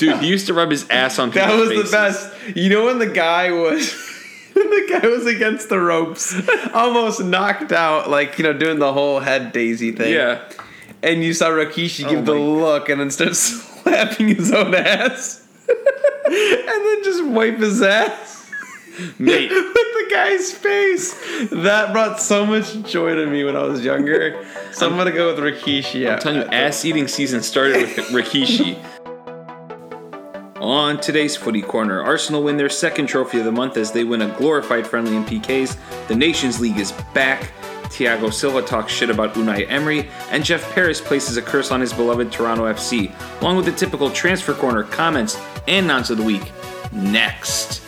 Dude, he used to rub his ass on That was faces. the best. You know when the guy was the guy was against the ropes, almost knocked out, like you know, doing the whole head daisy thing. Yeah. And you saw Rikishi give Oh the look and then start slapping his own ass. and then just wipe his ass Mate, with the guy's face. That brought so much joy to me when I was younger. So I'm, gonna go with Rikishi. I'm telling you, ass eating season started with Rikishi. On today's Footy Corner, Arsenal win their second trophy of the month as they win a glorified friendly in PKs. The Nations League is back. Thiago Silva talks shit about Unai Emery, and Jeff Paris places a curse on his beloved Toronto FC, along with the typical transfer corner comments and nonce of the week. Next.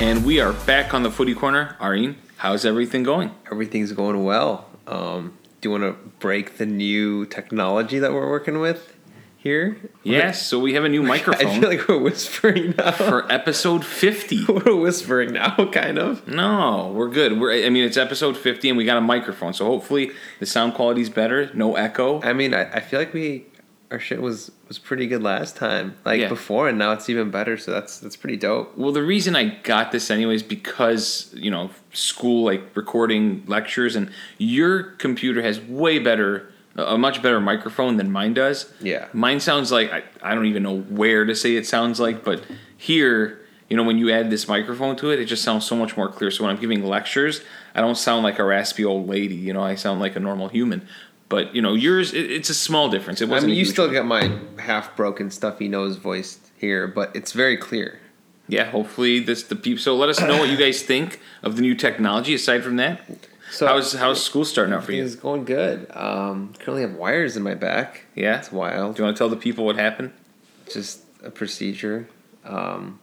And we are back on the Footy Corner. Areen, how's everything going? Everything's going well. Um, do you want to break the new technology that we're working with here? Yes, so we have a new microphone. I feel like we're whispering now. for episode 50. we're whispering now, kind of. No, we're good. We're I mean it's episode 50 and we got a microphone. So hopefully the sound quality's better, no echo. I mean, I, I feel like we our shit was was pretty good last time, like Yeah. before, and now it's even better. So that's that's pretty dope. Well, the reason I got this anyways because, you know, school like recording lectures and your computer has way better a much better microphone than mine does. Yeah. Mine sounds like I, I don't even know where to say it sounds like, but here, you know, when you add this microphone to it, it just sounds so much more clear. So when I'm giving lectures, I don't sound like a raspy old lady, you know, I sound like a normal human. But, you know, yours it, it's a small difference. It I wasn't I mean, you still one. get my half broken, stuffy nose voice here, but it's very clear. Yeah, hopefully this the people. So let us know what you guys think of the new technology. Aside from that, So how's how's school starting out for you? It's going good. Um, currently have wires in my back. Yeah, It's wild. Do you want to tell the people what happened? just a procedure. Um,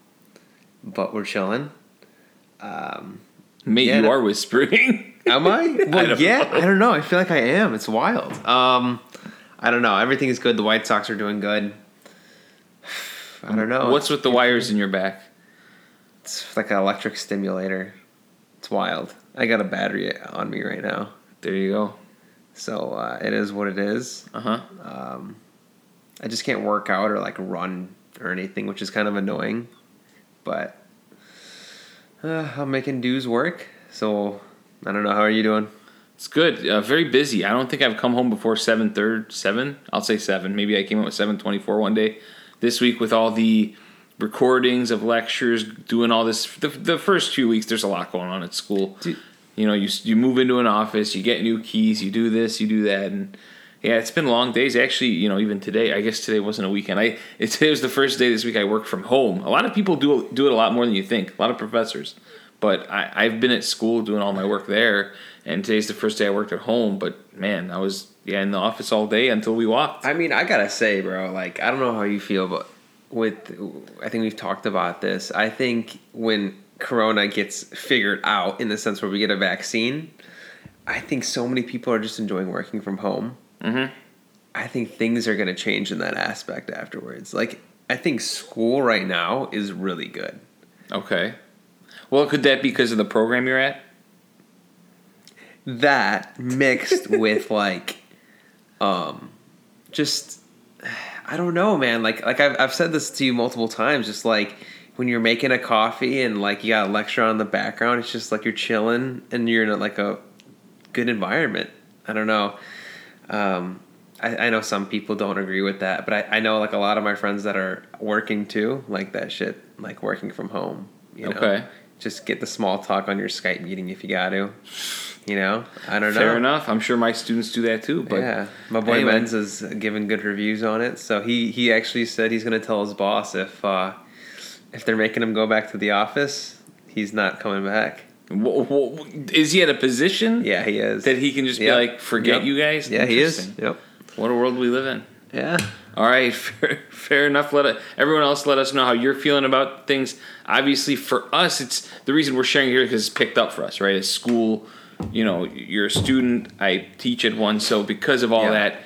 but we're chilling. Um, Mate, Yeah, you no- are whispering. am I? Well, don't yeah. know. I don't know. I feel like I am. It's wild. Um, I don't know. Everything is good. The White Sox are doing good. I don't know. What's with the wires in your back? It's like an electric stimulator. It's wild. I got a battery on me right now, There you go. so uh, it is what it is. Uh huh. Um, I just can't work out or like run or anything, which is kind of annoying. But uh, I'm making dues work. So I don't know. How are you doing? It's good. Uh, very busy. I don't think I've come home before seven third seven. I'll say seven. Maybe I came out with seven twenty four one day. This week with all the recordings of lectures, doing all this. The, the first few weeks, there's a lot going on at school. You know, you you move into an office, you get new keys, you do this, you do that, and yeah, it's been long days. Actually, you know, even today, I guess today wasn't a weekend. I it, today was the first day this week I worked from home. A lot of people do do it a lot more than you think. A lot of professors, but I, I've been at school doing all my work there, and today's the first day I worked at home. But man, I was yeah in the office all day until we walked. I mean, I gotta say, bro. Like, I don't know how you feel, but with I think we've talked about this. I think when Corona gets figured out, in the sense where we get a vaccine, I think so many people are just enjoying working from home. Mhm. I think things are gonna change in that aspect afterwards. Like, I think school right now is really good. Okay. Well, could that be because of the program you're at? that mixed with like um just I don't know, man. Like like I've I've said this to you multiple times. Just like when you're making a coffee and like you got a lecture on the background, it's just like you're chilling and you're in a, like a good environment. I don't know. Um, I, I know some people don't agree with that, but I, I know like a lot of my friends that are working too, like that shit, like working from home. You know? Okay. Just get the small talk on your Skype meeting if you got to. You know, I don't know. Fair enough. I'm sure my students do that too. But yeah, my boy anyway. Menz is giving good reviews on it. So he he actually said he's going to tell his boss if uh, if they're making him go back to the office, he's not coming back. Is he at a position Yeah, he is. that he can just Yep. be like, forget Yep. you guys? Yeah, he is. Yep. What a world we live in. Yeah. All right, fair, fair enough. Let it, everyone else let us know how you're feeling about things. Obviously, for us, it's the reason we're sharing here because it's picked up for us, right? At school, you know, you're a student. I teach at one, so because of all Yeah. that,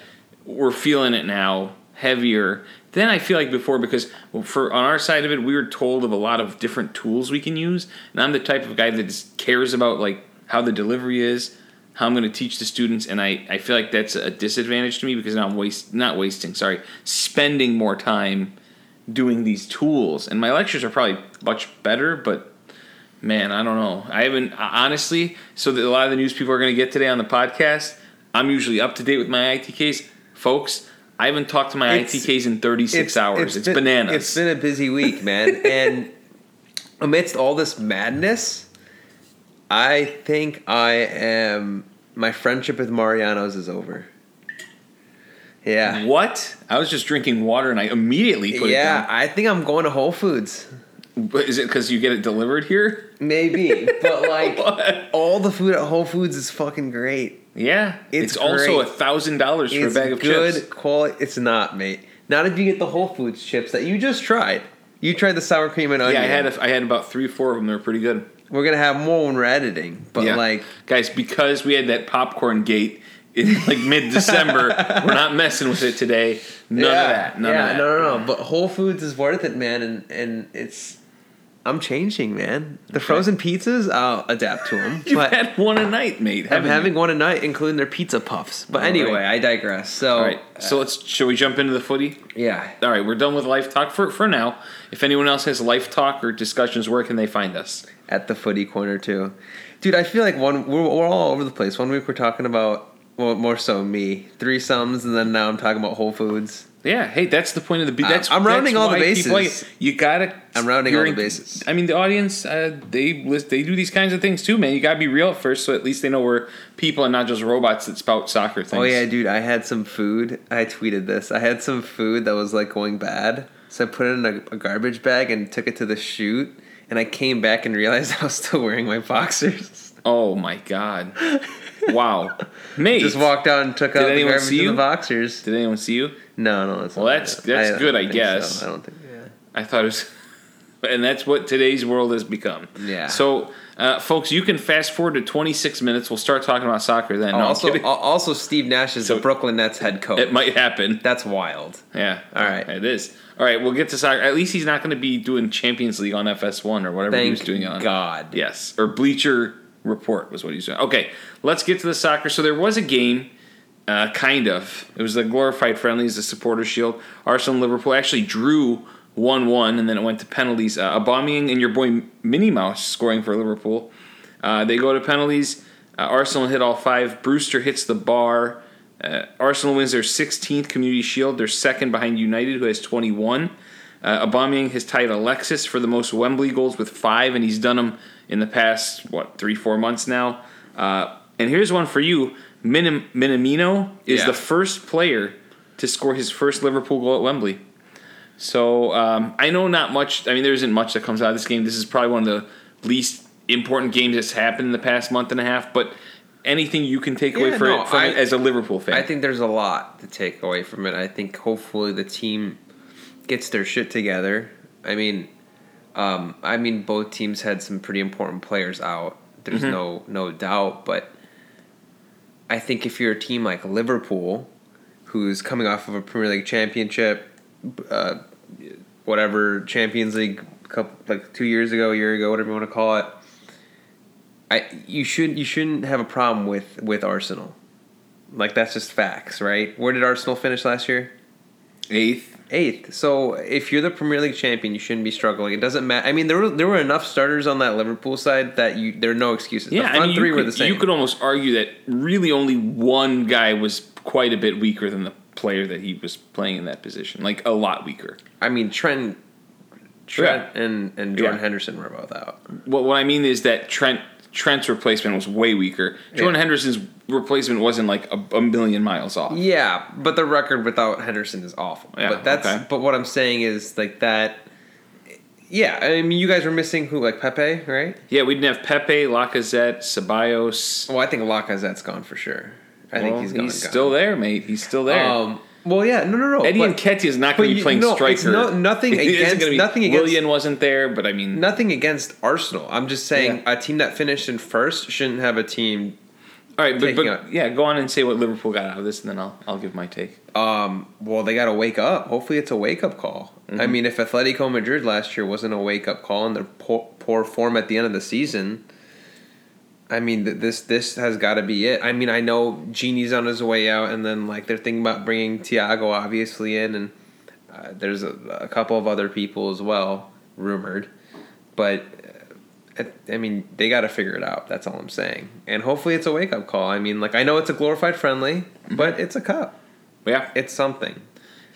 we're feeling it now heavier. than I feel like before because for on our side of it, we were told of a lot of different tools we can use, and I'm the type of guy that cares about like how the delivery is, how I'm going to teach the students, and I, I feel like that's a disadvantage to me because now I'm waste not wasting, sorry, spending more time doing these tools, and my lectures are probably much better, but man, I don't know. I haven't honestly. So that a lot of the news people are going to get today on the podcast, I'm usually up to date with my ITKs, folks. I haven't talked to my It's- ITKs in 36 hours. It's, been- bananas. It's been a busy week, man. and amidst all this madness, I think I am. My friendship with Mariano's is over. Yeah. what? I was just drinking water and I immediately put Yeah, it I think I'm going to Whole Foods. But is it because you get it delivered here? Maybe, but like all the food at Whole Foods is fucking great. Yeah, it's, It's also a thousand dollars for a bag of good chips. quality. It's not, mate. Not if you get the Whole Foods chips that you just tried. You tried the sour cream and onion. Yeah, I had a, I had about three, four of them. They were pretty good. We're gonna have more when we're editing, but yeah. like guys, because we had that popcorn gate in like mid December, we're not messing with it today. None of that. None yeah, of that. no, no, no. But Whole Foods is worth it, man, and and it's. I'm changing, man. The frozen pizzas, I'll adapt to them. You've but had one a night, mate. I'm you? having one a night, including their pizza puffs. But All anyway, right. I digress. So, All right, so let's. Shall we jump into the footy? yeah, All right, we're done with life talk for for now. If anyone else has life talk or discussions, where can they find us? at the footy corner too, dude. I feel like one we're, we're all over the place. One week we're talking about well, more so me threesomes, and then now I'm talking about Whole Foods. Yeah, hey, that's the point of the. Be- I'm- that's I'm rounding that's all the people bases. you gotta. I'm rounding all the bases. I mean, the audience, uh, they list, they do these kinds of things too, man. You gotta be real at first, so at least they know we're people and not just robots that spout soccer things. Oh yeah, dude. I had some food. I tweeted this. I had some food that was like going bad, so I put it in a, a garbage bag and took it to the shoot. And I came back and realized I was still wearing my boxers. Oh my god! Wow, mate. Just walked out and took out the garbage see in you? the boxers. Did anyone see you? No, no, it's Well, not that's- that. that's don't good, I think guess. so. I don't think. Yeah. I thought it was, and that's what today's world has become. Yeah. So, uh, folks, you can fast forward to 26 minutes. We'll start talking about soccer then. No, also, also, Steve Nash is So- the Brooklyn Nets head coach. it might happen. That's wild. Yeah. All right. It is. All right. We'll get to soccer. At least he's not going to be doing Champions League on FS1 or whatever he was doing on. God. Yes. Or Bleacher Report was what he's doing. Okay. Let's get to the soccer. So there was a game. Uh, kind of. It was the glorified friendlies, the supporter shield. Arsenal Liverpool actually drew 1 1, and then it went to penalties. Uh, Aubameyang and your boy Minnie Mouse scoring for Liverpool. Uh, they go to penalties. Uh, Arsenal hit all five. Brewster hits the bar. Uh, Arsenal wins their 16th Community Shield. They're second behind United, who has 21. Uh, Aubameyang has tied Alexis for the most Wembley goals with five, and he's done them in the past what three, four months now. Uh, and here's one for you: Minim- Minamino is Yeah. the first player to score his first Liverpool goal at Wembley. So um, I know not much. I mean, there isn't much that comes out of this game. This is probably one of the least important games that's happened in the past month and a half. But anything you can take away Yeah, for no, it, from I- it as a Liverpool fan? I think there's a lot to take away from it. I think hopefully the team gets their shit together. I mean, um, I mean both teams had some pretty important players out. There's Mhm. no no doubt, but I think if you're a team like Liverpool, who's coming off of a Premier League championship, uh, whatever Champions League, couple, like two years ago, a year ago, whatever you want to call it, I you should you shouldn't have a problem with with Arsenal. Like that's just facts, right? Where did Arsenal finish last year? Eighth. Eighth. So if you're the Premier League champion, you shouldn't be struggling. It doesn't matter. I mean, there were there were enough starters on that Liverpool side that you there are no excuses. Yeah, the I front mean, three you were the same. You could almost argue that really only one guy was quite a bit weaker than the player that he was playing in that position. Like a lot weaker. I mean, Trent, Trent, and and Jordan Yeah. Henderson were both out. What what I mean is that Trent Trent's replacement was way weaker. Jordan Yeah. Henderson's replacement wasn't like a, a million miles off. Yeah, but the record without Henderson is awful. Yeah, but that's okay. but what I'm saying is like that. Yeah, I mean, you guys were missing who like Pepe, right? Yeah, we didn't have Pepe, Lacazette, Ceballos. Well, I think Lacazette's gone for sure. I think Well, he's gone. gone. still there, mate. He's still there. Um, well, yeah, no, no, no. Eddie but Nketiah is not going to be playing no, striker. no- nothing against- be- nothing against- Willian wasn't there, but I mean, nothing against Arsenal. I'm just saying Yeah. a team that finished in first shouldn't have a team All right, but, but yeah, go on and say what Liverpool got out of this, and then I'll I'll give my take. Um, well, they got to wake up. Hopefully, it's a wake up call. I Mm-hmm. mean, if Atletico Madrid last year wasn't a wake up call and their poor, poor form at the end of the season, I mean, th- this this has got to be it. I mean, I know Gini's on his way out, and then like they're thinking about bringing Thiago obviously in, and uh, there's a, a couple of other people as well rumored, but. uh, I mean, they got to figure it out. That's all I'm saying. And hopefully, it's a wake up call. I mean, like I know it's a glorified friendly, but it's a cup. Yeah, It's something.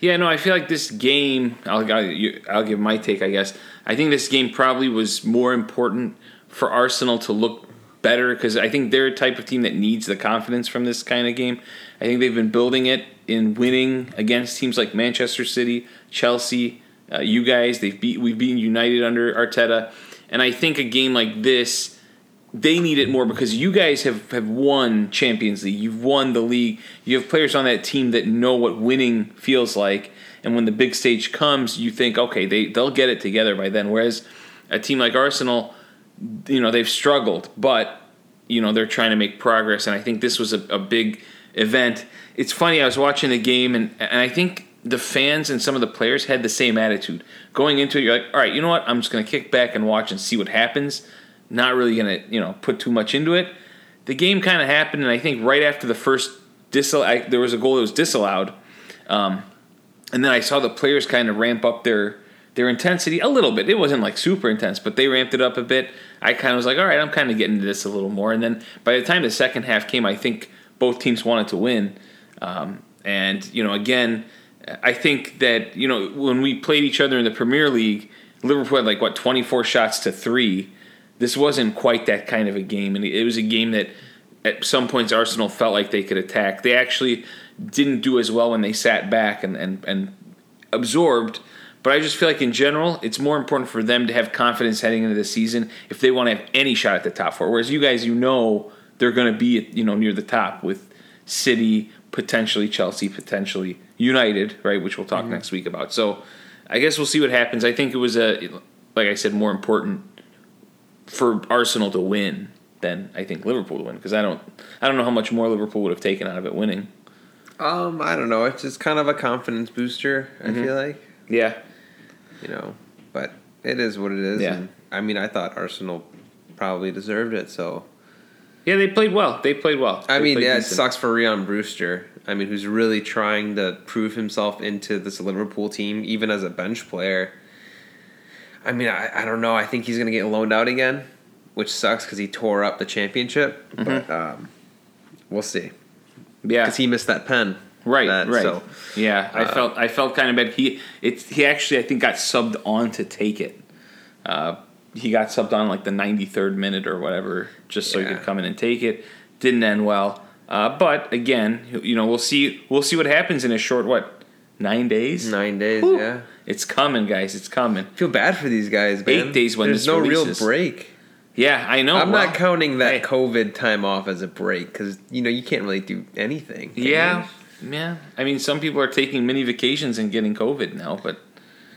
Yeah, no, I feel like this game. I'll, I'll, I'll give my take, I guess. I think this game probably was more important for Arsenal to look better because I think they're a type of team that needs the confidence from this kind of game. I think they've been building it in winning against teams like Manchester City, Chelsea, uh, you guys. They've beat we've beaten United under Arteta, and I think a game like this they need it more because you guys have, have won Champions League. You've won the league. You have players on that team that know what winning feels like. And when the big stage comes, you think, okay, they, they'll get it together by then. Whereas a team like Arsenal, you know, they've struggled, but, you know, they're trying to make progress. And I think this was a, a big event. It's funny, I was watching the game, and, and I think the fans and some of the players had the same attitude. Going into it, you're like, all right, you know what? I'm just going to kick back and watch and see what happens not really going to you know put too much into it. The game kind of happened, and I think right after the first disallow, I, there was a goal that was disallowed, um, and then I saw the players kind of ramp up their their intensity a little bit. It wasn't like super intense, but they ramped it up a bit. I kind of was like, all right, I'm kind of getting into this a little more. And then by the time the second half came, I think both teams wanted to win, um, and you know again. I think that you know when we played each other in the Premier League, Liverpool had like what 24 shots to three, this wasn't quite that kind of a game, and it was a game that at some points Arsenal felt like they could attack. They actually didn't do as well when they sat back and and, and absorbed. But I just feel like in general, it's more important for them to have confidence heading into the season if they want to have any shot at the top four. Whereas you guys, you know, they're going to be you know near the top with City, potentially Chelsea, potentially United, right? Which we'll talk next week about. So I guess we'll see what happens. I think it was a like I said, more important for Arsenal to win than I think Liverpool to win because I don't I don't know how much more Liverpool would have taken out of it winning. Um, I don't know. It's just kind of a confidence booster. I Mm-hmm. feel like Yeah, you know, but it is what it is. Yeah. And, I mean, I thought Arsenal probably deserved it. So yeah, they played well. They played well. I They mean, yeah, it sucks for Rhian Brewster. I mean, who's really trying to prove himself into this Liverpool team, even as a bench player. I mean, I, I don't know. I think he's going to get loaned out again, which sucks because he tore up the championship. Mm-hmm. But um, we'll see. Yeah, Because he missed that pen. Right, That- right. So, yeah, I uh, felt I felt kind of bad. He it's he actually I think got subbed on to take it. Uh, he got subbed on like the 93rd minute or whatever, just so he could come in and take it. Didn't end well. Uh, but again, you know, we'll see. We'll see what happens in a short what nine days. nine days, Whew. yeah. It's coming, guys. It's coming. feel bad for these guys, man. Eight days when There's no releases. real break. Yeah, I know. I'm well, not counting that. COVID time off as a break because you know you can't really do anything. Yeah? Yeah. I mean, some people are taking mini vacations and getting COVID now, but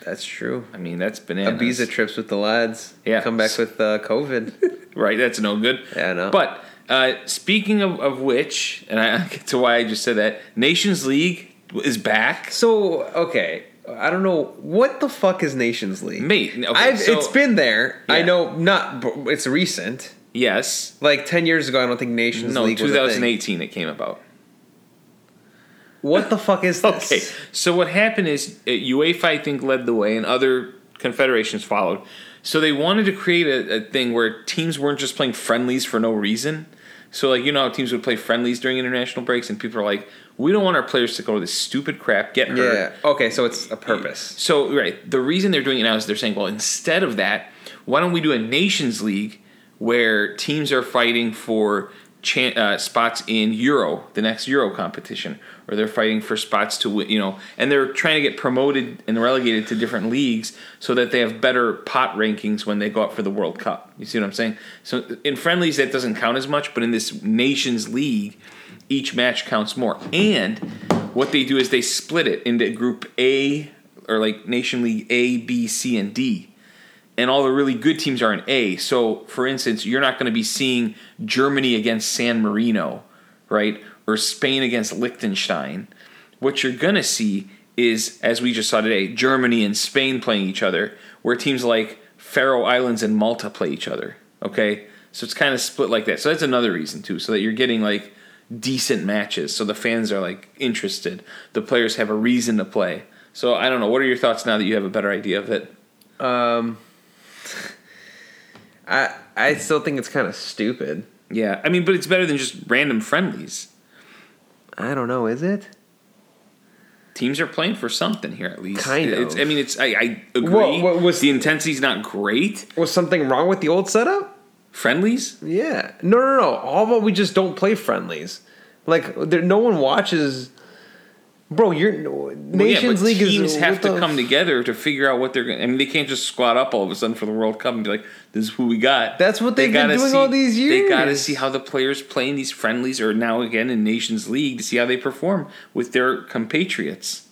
that's true. I mean that's bananas. Ibiza trips with the lads. Yeah. come back with uh, COVID. right? That's no good. Yeah, I know. But uh, speaking of, of which, and I get to why I just said that, Nations League is back. so okay, I don't know what the fuck is Nations League. Mate, okay, so- it's been there. I know not. It's recent. Yes. Like ten years ago, I don't think Nations No, League was a thing. 2018 it came about. What the fuck is this? Okay, so what happened is uh, UEFA, I think, led the way, and other confederations followed. So they wanted to create a, a thing where teams weren't just playing friendlies for no reason. So, like, you know how teams would play friendlies during international breaks, and people are like, we don't want our players to go to this stupid crap, get hurt. Yeah. Okay, so it's a purpose. So, right, the reason they're doing it now is they're saying, well, instead of that, why don't we do a Nations League where teams are fighting for chan uh, spots in Euro, the next Euro competition, or they're fighting for spots to win, you know, and they're trying to get promoted and relegated to different leagues so that they have better pot rankings when they go up for the World Cup. You see what I'm saying? So in friendlies that doesn't count as much, but in this Nations League, each match counts more. And what they do is they split it into Group A or like Nation League A, B, C, and D. And all the really good teams are in A. So, for instance, you're not going to be seeing Germany against San Marino right, or Spain against Liechtenstein, what you're gonna see is, as we just saw today, Germany and Spain playing each other, where teams like Faroe Islands and Malta play each other. Okay, so it's kind of split like that. So that's another reason too, so that you're getting like decent matches, so the fans are like interested. The players have a reason to play. So I don't know. What are your thoughts now that you have a better idea of it? Um, I I still think it's kind of stupid. Yeah, I mean, but it's better than just random friendlies. I don't know. Is it? Teams are playing for something here, at least. Kind It's, of. I mean, it's. I, I agree. What- what was- the intensity's not great? Was something wrong with the old setup? Friendlies? Yeah. No, no, no. All about we just don't play friendlies. Like there, no one watches. Bro, you're Well, Nations yeah, but League teams is have to the- come together to figure out what they're going. to I mean, they can't just squat up all of a sudden for the World Cup and be like, "This is who we got." That's what they've been gotta doing all these years. They got to see how the players play in these friendlies, or now again in Nations League, to see how they perform with their compatriots.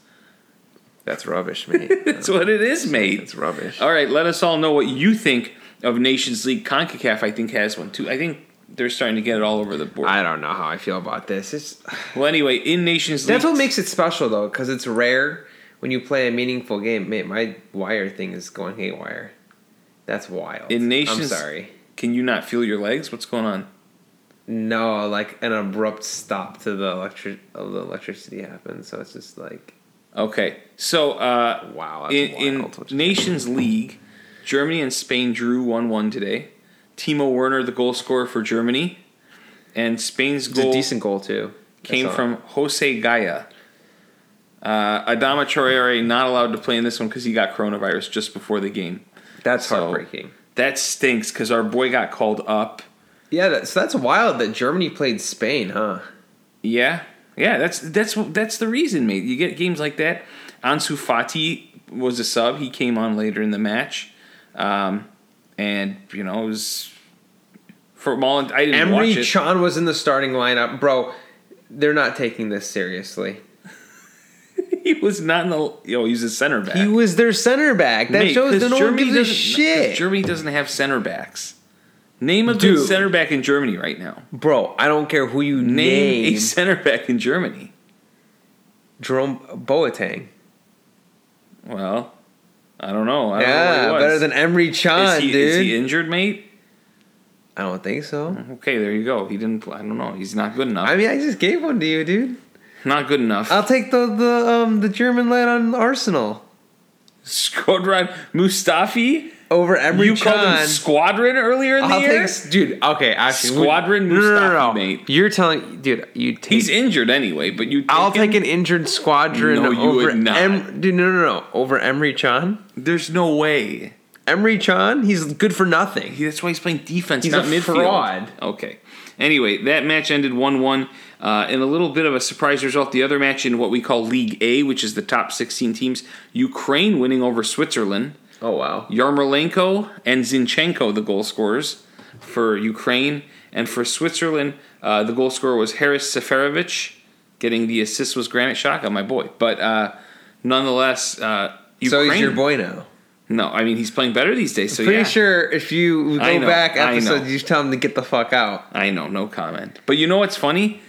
That's rubbish, mate. That's what it is, mate. It's rubbish. All right, let us all know what you think of Nations League. Concacaf, I think, has one too. I think they're starting to get it all over the board. I don't know how I feel about this. It's well, anyway, in Nations League, that's what makes it special though, because it's rare when you play a meaningful game. Mate, my wire thing is going haywire. That's wild. In Nations- I'm sorry. Can you not feel your legs? What's going on? No, like an abrupt stop to the electric of the electricity happens. So it's just like Okay, so uh, wow. That's in, in Nations League, Germany and Spain drew one-one today. Timo Werner, the goal scorer for Germany, and Spain's it's a decent goal too. Came from Jose Gayà. Uh, Adama Traore not allowed to play in this one because he got coronavirus just before the game. That's so- heartbreaking. That stinks because our boy got called up. Yeah, that, so that's wild that Germany played Spain, huh? Yeah, yeah, that's that's that's the reason, mate. You get games like that. Ansu Fati was a sub. He came on later in the match, um, and you know it was for Mullen. I didn't Emre watch it. Can was in the starting lineup, bro. They're not taking this seriously. he was not in the. Yo, he's a center back. He was their center back. That Mate, shows that no one Germany gives a shit, Germany doesn't have center backs. Name a good center back in Germany right now. bro. I don't care who you Name, name. a center back in Germany. Jerome Boateng. Well, I don't know. I don't know Yeah, better than Emre Can, is he, dude. is he injured, mate? I don't think so. Okay, there you go. He didn't. I don't know. He's not good enough. I mean, I just gave one to you, dude. not good enough. I'll take the the um the German lad on Arsenal Squadron Mustafi. Over Emre You called him Squadron earlier in the I'll year. take, dude. Okay, actually, Squadron no, no, no, no. mate. You're telling, dude. You take. He's injured anyway, but you. I'll him? take an injured squadron No, you over would not. Em, dude. No, no, no. Over Emre Can. There's no way. Emre Can. He's good for nothing. He, that's why he's playing defense, He's not a midfield. fraud. Okay. Anyway, that match ended 1 1. Uh, in a little bit of a surprise result, the other match in what we call League A, which is the top 16 teams, Ukraine winning over Switzerland. Oh wow. Yarmolenko and Zinchenko, the goal scorers for Ukraine. And for Switzerland, uh, the goal scorer was Haris Seferovic. Getting the assist was Granit Xhaka, my boy. But uh, nonetheless, uh, So he's your boy now. No, I mean, he's playing better these days. So Pretty yeah. sure if you go know, back episodes, you tell him to get the fuck out. I know, no comment. But you know what's funny?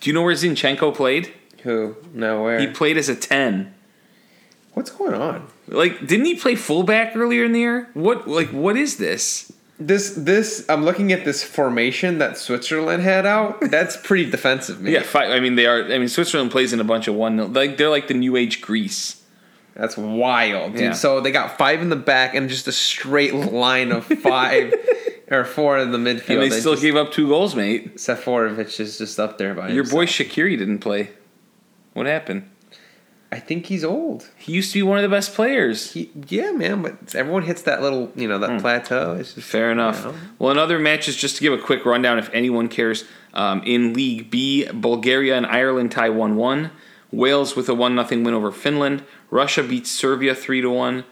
Do you know where Zinchenko played? Who? No, where? He played as a 10. What's going on? Like, didn't he play fullback earlier in the year? What, like, what is this? This this I'm looking at this formation that Switzerland had out. That's pretty defensive, man. Yeah, five, I mean, they are. I mean, Switzerland plays in a bunch of one. Like, they're like the new age Greece. That's wild, dude. Yeah. So they got five in the back and just a straight line of five or four in the midfield. And they They still gave up two goals, mate. Seferovic is just up there by Your boy. Shaqiri didn't play. What happened? I think he's old. He used to be one of the best players. He, yeah, man, but everyone hits that little, you know, that Hmm. plateau. It's just Fair enough. you know. Well, in other matches, just to give a quick rundown, if anyone cares, um, in League B, Bulgaria and Ireland tie one one. Wales with a one 0 win over Finland. Russia beats Serbia three to one.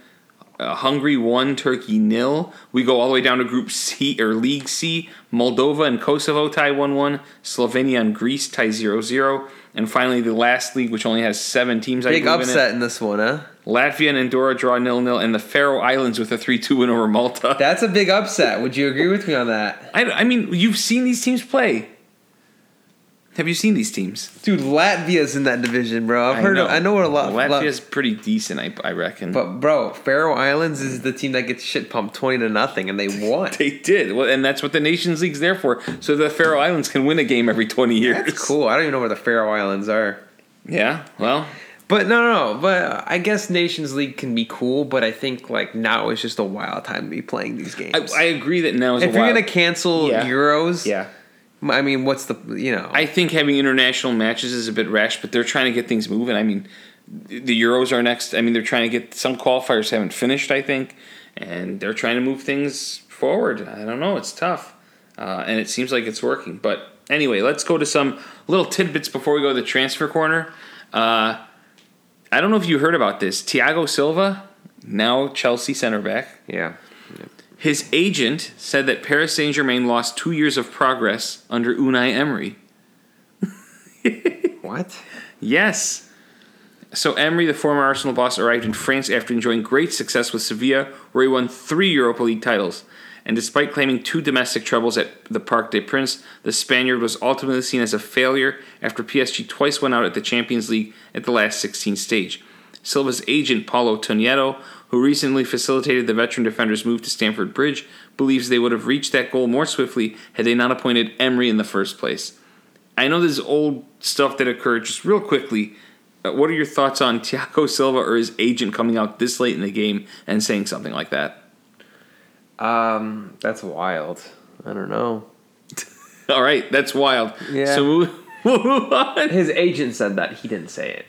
Uh, Hungary one, Turkey nil. We go all the way down to Group C or League C. Moldova and Kosovo tie one one. Slovenia and Greece tie 0-0. And finally, the last league, which only has seven teams, I Big believe in it. upset in this one, huh? Latvia and Andorra draw nil nil, and the Faroe Islands with a three two win over Malta. That's a big upset. Would you agree with me on that? I, I mean, you've seen these teams play. Have you seen these teams? Dude, Latvia's in that division, bro. I've I heard. know. Of, I know what a lot. Latvia's pretty decent, I, I reckon. But bro, Faroe Islands is the team that gets shit pumped twenty to nothing, and they won. they did, well, and that's what the Nations League's there for, so the Faroe Islands can win a game every twenty years. That's cool. I don't even know where the Faroe Islands are. Yeah, well, But no, no, no. But I guess Nations League can be cool. But I think like now is just a wild time to be playing these games. I, I agree that now is if you're gonna cancel Yeah. Euros, yeah. I mean, what's the you know? I think having international matches is a bit rash, but they're trying to get things moving. I mean, the Euros are next. I mean, they're trying to get some qualifiers haven't finished, I think, and they're trying to move things forward. I don't know. It's tough, uh, and it seems like it's working. But anyway, let's go to some little tidbits before we go to the transfer corner. Uh, I don't know if you heard about this. Thiago Silva, now Chelsea center back. yeah. His agent said that Paris Saint Germain lost two years of progress under Unai Emery. What? Yes. So Emery, the former Arsenal boss, arrived in France after enjoying great success with Sevilla, where he won three Europa League titles. And despite claiming two domestic troubles at the Parc des Princes, the Spaniard was ultimately seen as a failure after PSG twice went out at the Champions League at the last 16 stage. Silva's agent, Paulo Tonietto, who recently facilitated the veteran defender's move to Stamford Bridge, believes they would have reached that goal more swiftly had they not appointed Emery in the first place. I know this is old stuff that occurred. Just real quickly, uh, what are your thoughts on Thiago Silva or his agent coming out this late in the game and saying something like that? Um, that's wild. I don't know. All right, that's wild. Yeah. So move, move on. His agent said that he didn't say it,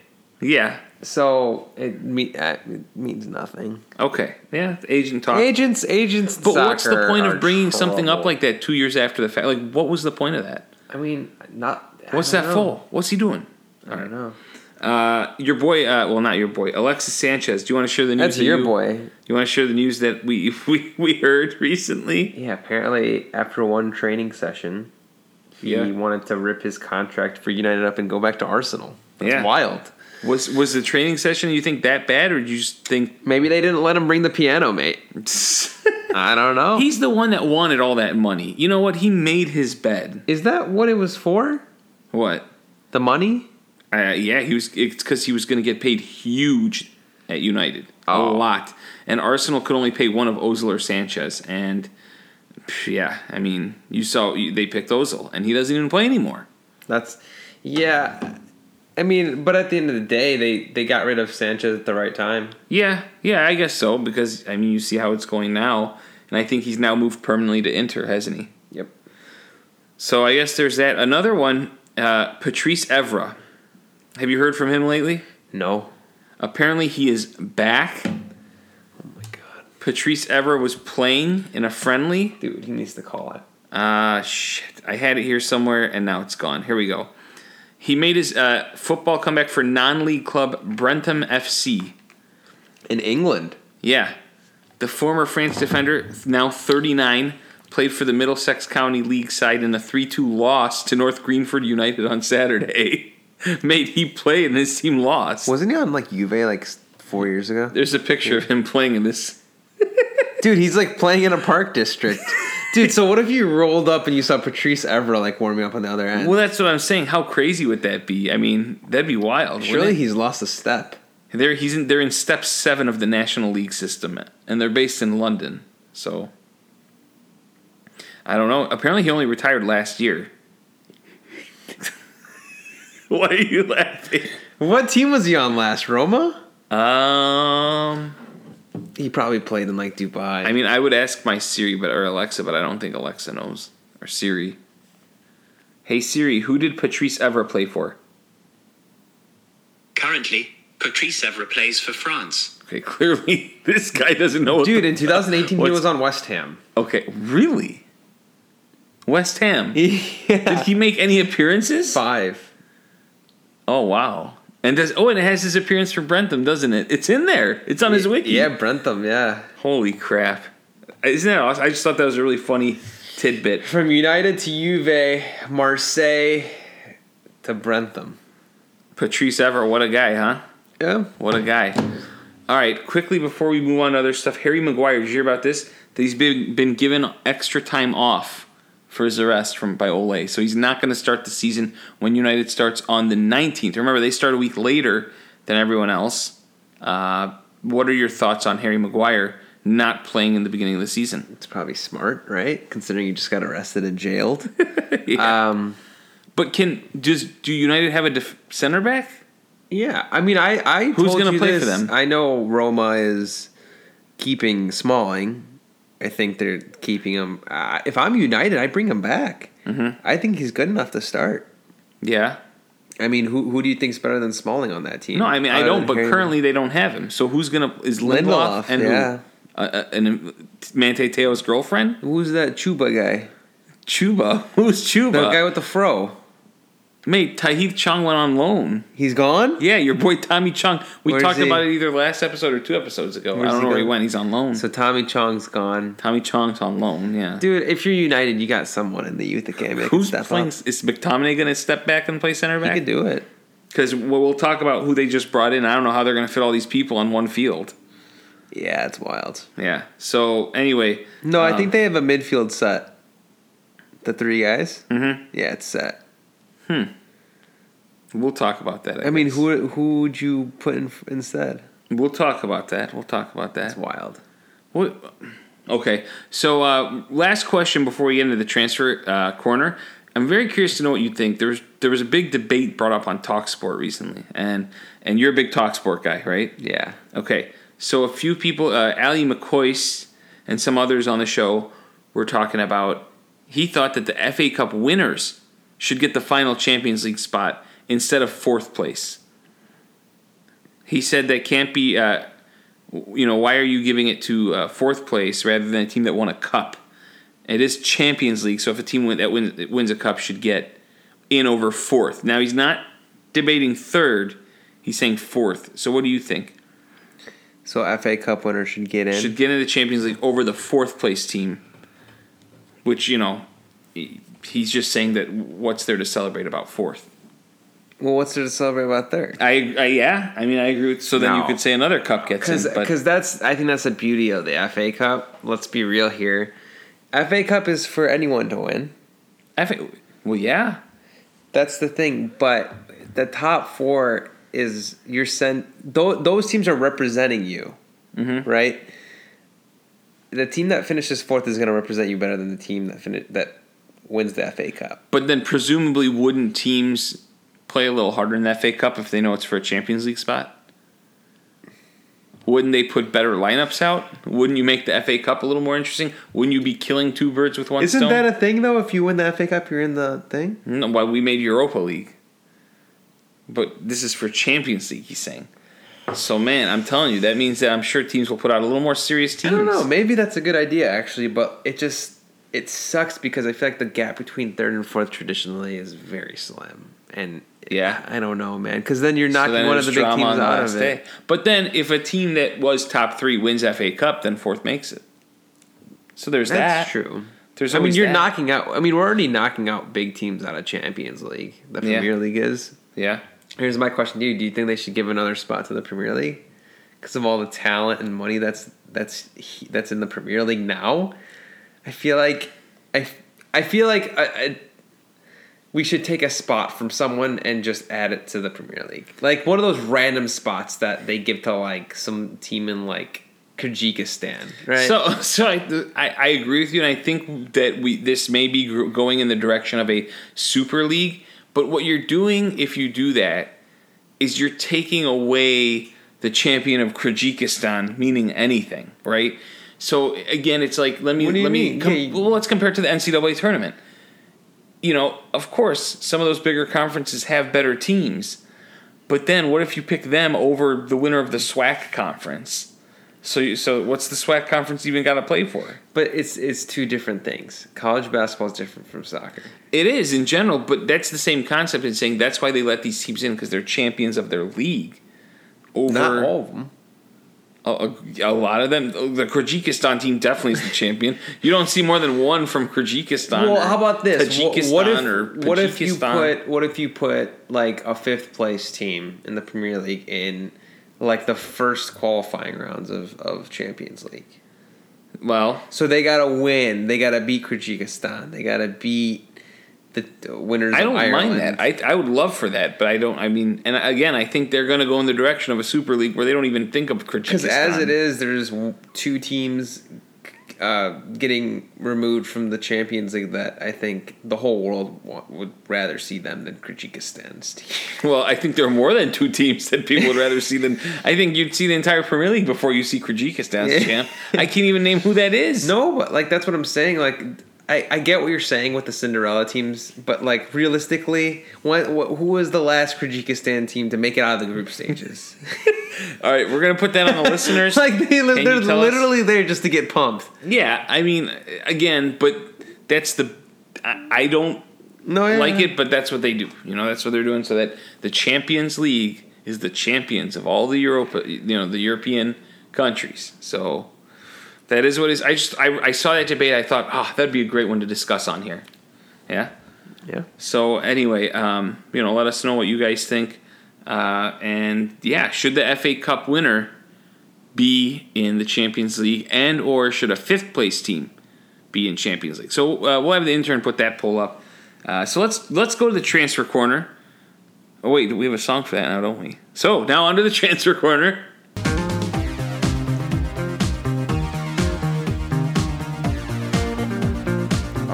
Yeah. so it, me- uh, it means nothing. Okay. Yeah. Agent talk. Agents, agents. but what's the point of bringing something up like that two years after the fact? Like, what was the point of that? I mean, not. I What's don't that know. for? What's he doing? I don't know. Uh, your boy, uh, well, not your boy, Alexis Sanchez. Do you want to share the news? That's that your you, boy. You want to share the news that we we, we heard recently? Yeah, apparently after one training session, he Yeah. wanted to rip his contract for United up and go back to Arsenal. That's Yeah. wild. Was was the training session you think that bad, or you just think Maybe they didn't let him bring the piano, mate. I don't know. he's the one that wanted all that money? You know what? He made his bed. Is that what it was for? What? The money? Uh, yeah, he was. It's because he was going to get paid huge at United, a Oh. lot, and Arsenal could only pay one of Ozil or Sanchez, and yeah, I mean, you saw they picked Ozil, and he doesn't even play anymore. That's yeah. I mean, but at the end of the day, they they got rid of Sanchez at the right time. Yeah, yeah, I guess so because I mean, you see how it's going now, and I think he's now moved permanently to Inter, hasn't he? Yep. So I guess there's that. Another one, uh, Patrice Evra. Have you heard from him lately? No. Apparently, he is back. Oh my god, Patrice Evra was playing in a friendly. dude, he needs to call it. Ah, shit. I had it here somewhere and now it's gone. Here we go. He made his uh, football comeback for non league club Brentham FC. In England. Yeah. The former France defender, now 39, played for the Middlesex County League side in a 3 2 loss to North Greenford United on Saturday. Mate, he played and his team lost. Wasn't he on like Juve like four years ago? There's a picture of him playing in this. Dude, he's like playing in a park district. Dude, so what if you rolled up and you saw Patrice Evra like warming up on the other end? Well, that's what I'm saying. How crazy would that be? I mean, that'd be wild. Surely he's lost a step. They're he's in, they're in step seven of the National League system, and they're based in London. So I don't know. Apparently, he only retired last year. Why are you laughing? What team was he on last? Roma? Um, He probably played in like Dubai. I mean, I would ask my Siri, but or Alexa, but I don't think Alexa knows or Siri. Hey Siri, who did Patrice Evra play for? Currently, Patrice Evra plays for France. Okay, clearly this guy doesn't know. what Dude, the- in 2018 he was on West Ham. Okay, really? West Ham. Did he make any appearances? Five. Oh wow! And does oh, and it has his appearance for Brentham, doesn't it? It's in there. It's on his wiki. Yeah, Brentham, yeah. Holy crap! Isn't that awesome? I just thought that was a really funny tidbit. From United to Juve, Marseille to Brentham. Patrice Ever, what a guy, huh? Yeah. What a guy. All right, quickly before we move on to other stuff, Harry Maguire. Did you hear about this? That he's been been given extra time off for his arrest from by Ole. So he's not going to start the season when United starts on the 19th. Remember, they start a week later than everyone else. Uh, what are your thoughts on Harry Maguire not playing in the beginning of the season? It's probably smart, right? Considering you just got arrested and jailed. Yeah. um, but can does do United have a def- center back? yeah, I mean, I, I Who's gonna you play for them? I know Roma is keeping Smalling. I think they're keeping him. Uh, if I'm United, I bring him back. Mhm. I think he's good enough to start. Yeah. I mean, who who do you think's better than Smalling on that team? No, I mean I don't. But currently they don't have him. So who's gonna is Lindelof, Lindelof, and yeah. who? Uh, uh, and Mante Teo's girlfriend Who's that Chuba guy? Chuba. Who's Chuba? The guy with the fro. Mate, Tahith Chong went on loan. He's gone. Yeah, your boy Tommy Chong. We Where's talked he? about it either last episode or two episodes ago. Where's I don't he know where he went. He's on loan. So Tommy Chong's gone. Tommy Chong's on loan. Yeah. Dude, if you're United, you got someone in the youth academy that Who's step playing? up. Is McTominay going to step back and play center back? He back? could do it. Because we'll we'll talk about who they just brought in. I don't know how they're going to fit all these people on one field. Yeah, it's wild. Yeah. So anyway. No, I um, think they have a midfield set. The three guys. mhm. Yeah, it's set. We'll talk about that. I mean, guess. who who would you put in instead? We'll talk about that. We'll talk about That's that. wild. What? Okay. So uh, last question before we get into the transfer uh, corner. I'm very curious to know what you think. There was there was a big debate brought up on Talksport recently, and and you're a big Talksport guy, right? Yeah. Okay. So a few people, uh, Ally McCoist and some others on the show, were talking about. He thought that the FA Cup winners should get the final Champions League spot instead of fourth place. He said that can't be. Uh, you know, why are you giving it to uh, fourth place rather than a team that won a cup? It is Champions League, so if a team that wins, that wins a cup should get in over fourth. Now he's not debating third; he's saying fourth. So what do you think? So FA Cup winner should get in. should get into the Champions League over the fourth place team, which you know he's just saying that what's there to celebrate about fourth. well, what's there to celebrate about third? I, I yeah, I mean I agree. With, so then you could say another cup gets Because in, but that's I think that's the beauty of the FA Cup. Let's be real here. FA Cup is for anyone to win. I think well yeah, That's the thing. But the top four is you're sent. Those, those teams are representing you, Mhm. right? The team that finishes fourth is going to represent you better than the team that fin- that wins the FA Cup. but then presumably wouldn't teams play a little harder in the FA Cup if they know it's for a Champions League spot? Wouldn't they put better lineups out? Wouldn't you make the FA Cup a little more interesting? Wouldn't you be killing two birds with one Isn't stone? that a thing though? If you win the FA Cup, you're in the thing. No, why we made Europa League. But this is for Champions League, he's saying. So man, I'm telling you, that means that I'm sure teams will put out a little more serious teams. I don't know. Maybe that's a good idea actually, but it just it sucks because I feel like the gap between third and fourth traditionally is very slim, and Yeah. I don't know, man. Because then you're So knocking then one of the big teams the out of it. day. But then if a team that was top three wins FA Cup, then fourth makes it. So there's That's that. true. There's I mean, you're that. knocking out. I mean, we're already knocking out big teams out of Champions League. The Yeah. Premier League is. Yeah. Here's my question to you: Do you think they should give another spot to the Premier League because of all the talent and money that's that's that's in the Premier League now? I feel like I I feel like I, I, we should take a spot from someone and just add it to the Premier League. Like one of those random spots that they give to like some team in like Kyrgyzstan, right? So, so I, I, I agree with you, and I think that we this may be going in the direction of a super league. But what you're doing if you do that is you're taking away the champion of Kyrgyzstan, meaning anything, right? So again, it's like let me What do you let me com- well, let's compare it to the NCAA tournament. You know, of course, some of those bigger conferences have better teams, but then what if you pick them over the winner of the SWAC conference? So, you- so what's the SWAC conference even got to play for? but it's it's two different things. College basketball is different from soccer. It is in general, but that's the same concept in saying that's why they let these teams in because they're champions of their league. Over Not all of them. A, a, lot of them, the Kyrgyzstan team definitely is the champion. You don't see more than one from Kyrgyzstan. Well, how about this? Tajikistan what if or what if you put what if you put like a fifth place team in the Premier League in like the first qualifying rounds of, of Champions League? Well, So they gotta win. They gotta beat Kyrgyzstan. They gotta beat the winners. I don't mind that. I I would love for that, but I don't. I mean, and again, I think they're going to go in the direction of a Super League where they don't even think of Kyrgyzstan. Because as it is, there's two teams uh, getting removed from the Champions League that I think the whole world would rather see them than Kyrgyzstan's team. Well, I think there are more than two teams that people would rather see than. I think you'd see the entire Premier League before you see Kyrgyzstan's Yeah. champ. I can't even name who that is. No, but like that's what I'm saying. Like I, I get what you're saying with the Cinderella teams, but like realistically, who was the last Kyrgyzstan team to make it out of the group stages? All right, we're gonna put that on the listeners. like they're they're tell us? literally there just to get pumped. Yeah, I mean, again, but that's the. I, I don't No, yeah. like it, but that's what they do. You know, that's what they're doing so that the Champions League is the champions of all the Europa, you know, the European countries. So that is what is. I just I, I saw that debate. I thought, oh, that'd be a great one to discuss on here. Yeah. Yeah. So anyway, um, you know, let us know what you guys think. Uh, and yeah, should the FA Cup winner be in the Champions League, and or should a fifth place team be in Champions League? So uh, we'll have the intern put that poll up. Uh, so let's let's go to the transfer corner. Oh wait, we have a song for that now, don't we? So now under the transfer corner.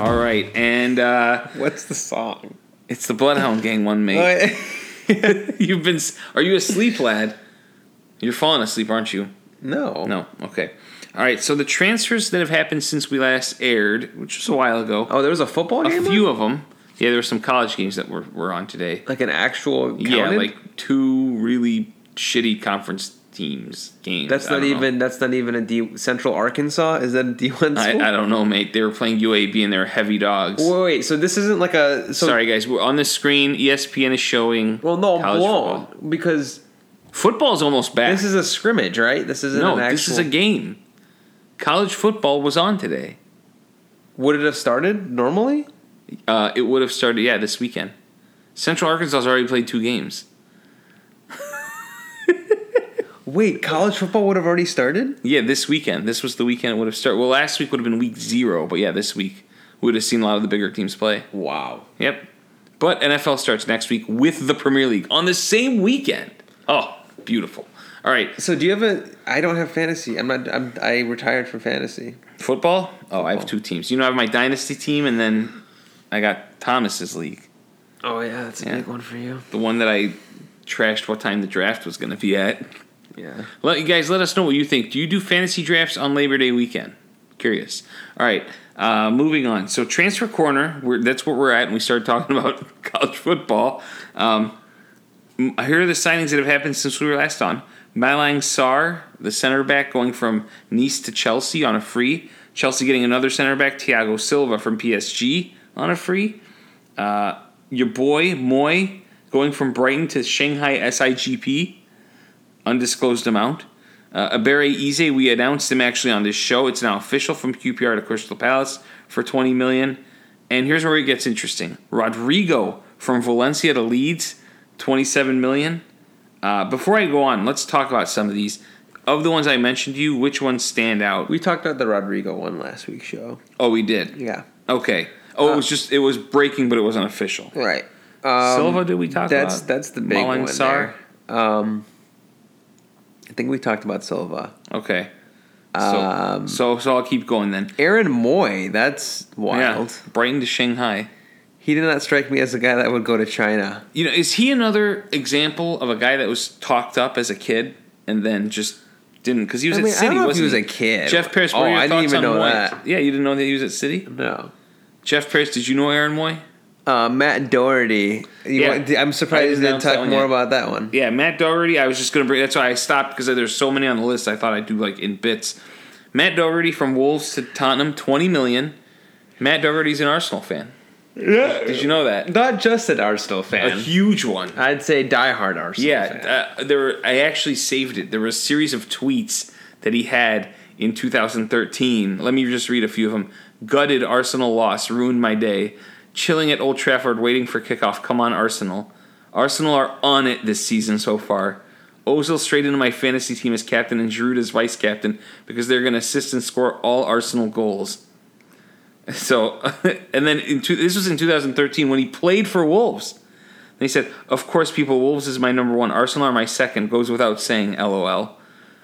All right, and uh, What's the song? it's the Bloodhound Gang one, mate. You've been. Are you asleep, lad? You're falling asleep, aren't you? no. No. Okay. All right. So the transfers that have happened since we last aired, which was a while ago, Oh, there was a football a game. A few on? of them. Yeah, there were some college games that were, were on today. like an actual. Counted? Yeah, like two really shitty conference teams games. That's not know. even. That's not even a D. Central Arkansas. Is that a D one I. I don't know, mate. They were playing UAB and they're heavy dogs. Wait, wait, so this isn't like a. So, Sorry, guys. We're on the screen. ESPN is showing. Well, no, I'm blown football. because Football's almost back. this is a scrimmage, right? This isn't no, an actual. this is a game. College football was on today. Would it have started normally? Uh, it would have started, yeah, this weekend. Central Arkansas's already played two games. Wait, college football would have already started. Yeah, this weekend. This was the weekend it would have started. Well, last week would have been week zero, but yeah, this week we would have seen a lot of the bigger teams play. Wow. Yep. But NFL starts next week with the Premier League on the same weekend. Oh, beautiful. All right, So do you have a? I don't have fantasy. I'm not. I'm. I retired from fantasy. football. Oh, I have two teams. You know, I have my dynasty team, and then I got Thomas's league, Oh yeah, that's a Yeah. big one for you. the one that I trashed. What time the draft was going to be at? Yeah. Let you guys let us know what you think. Do you do fantasy drafts on Labor Day weekend? Curious. All right, uh, moving on. So transfer corner, that's what we're at, and we started talking about college football. Um, here are the signings that have happened since we were last on. Malang Sarr, the center back, going from Nice to Chelsea on a free. Chelsea getting another center back, Thiago Silva from PSG on a free. Uh, your boy Mooy going from Brighton to Shanghai SIGP undisclosed amount. Uh, Ebere Eze, we announced him actually on this show. It's now official from QPR to Crystal Palace for 20 million. And here's where it gets interesting. Rodrigo from Valencia to Leeds, 27 million. Uh, before I go on, let's talk about some of these. Of the ones I mentioned to you, which ones stand out? We talked about the Rodrigo one last week's show. Oh, we did. Yeah. Okay. Oh, it Uh, was just it was breaking, but it wasn't official. Right. Um, Silva, did we talk that's, about? That's the big Malang one Sarr? there. Um, I think we talked about Silva. Okay. So, Um, so so I'll keep going then. Aaron Mooy, that's wild. Yeah, Brighton to Shanghai. He did not strike me as a guy that would go to China. You know, is he another example of a guy that was talked up as a kid and then just didn't? Because he was I at mean, I City, know wasn't he was a kid. Jeff Paris, Oh, I didn't even know Mooy? that. Yeah, you didn't know that he was at City. No. Jeff Paris, did you know Aaron Mooy? Uh, Matt Doherty. You Yeah. want- I'm surprised you didn't didn't announce that talk more yet. about that one. Yeah, Matt Doherty. I was just gonna bring. That's why I stopped because there's so many on the list. I thought I'd do like in bits. Matt Doherty from Wolves to Tottenham, twenty million. Matt Doherty's an Arsenal fan. Yeah. Did you know that? Not just an Arsenal fan. A huge one. I'd say diehard Arsenal fan. Yeah, uh, there. Were, I actually saved it. There were a series of tweets that he had in 2013. Let me just read a few of them. Gutted Arsenal loss ruined my day. Chilling at Old Trafford waiting for kickoff. Come on, Arsenal. Arsenal are on it this season so far. Ozil straight into my fantasy team as captain and Giroud as vice captain because they're going to assist and score all Arsenal goals. So, and then in two, this was in 2013 when he played for Wolves. And he said, "Of course, people, Wolves is my number one. Arsenal are my second. Goes without saying. LOL.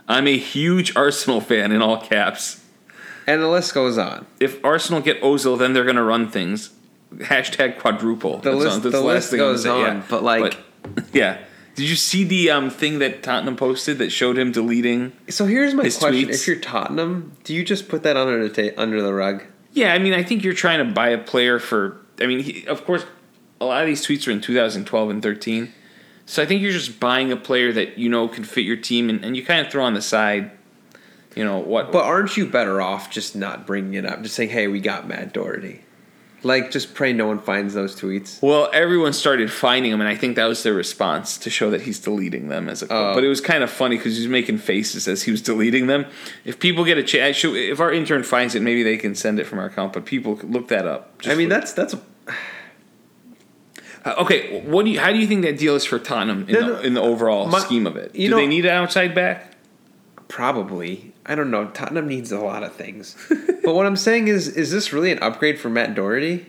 I'm a huge Arsenal fan in all caps. And the list goes on. If Arsenal get Ozil, then they're going to run things. Hashtag quadruple. The list- that's the last list thing I'm gonna goes on, but, like- yeah. Did you see the um, thing that Tottenham posted that showed him deleting? So here's my question: tweets. If you're Tottenham, do you just put that under the ta- under the rug? Yeah, I mean, I think you're trying to buy a player for. I mean, he, of course, a lot of these tweets are in 2012 and 13. So I think you're just buying a player that you know can fit your team, and, and you kind of throw on the side. You know what? But aren't you better off just not bringing it up? Just saying, "Hey, we got Matt Doherty." Like, just pray no one finds those tweets. Well, everyone started finding him, and I think that was their response to show that he's deleting them as a. Oh. but it was kind of funny because he was making faces as he was deleting them. If people get a chance, if our intern finds it, maybe they can send it from our account. But people look that up. I mean, for- that's that's Uh, okay. What do you? How do you think that deal is for Tottenham in, No, the, in the overall my- scheme of it? Do they need an outside back? probably. I don't know. Tottenham needs a lot of things. but what I'm saying is, is this really an upgrade for Matt Doherty?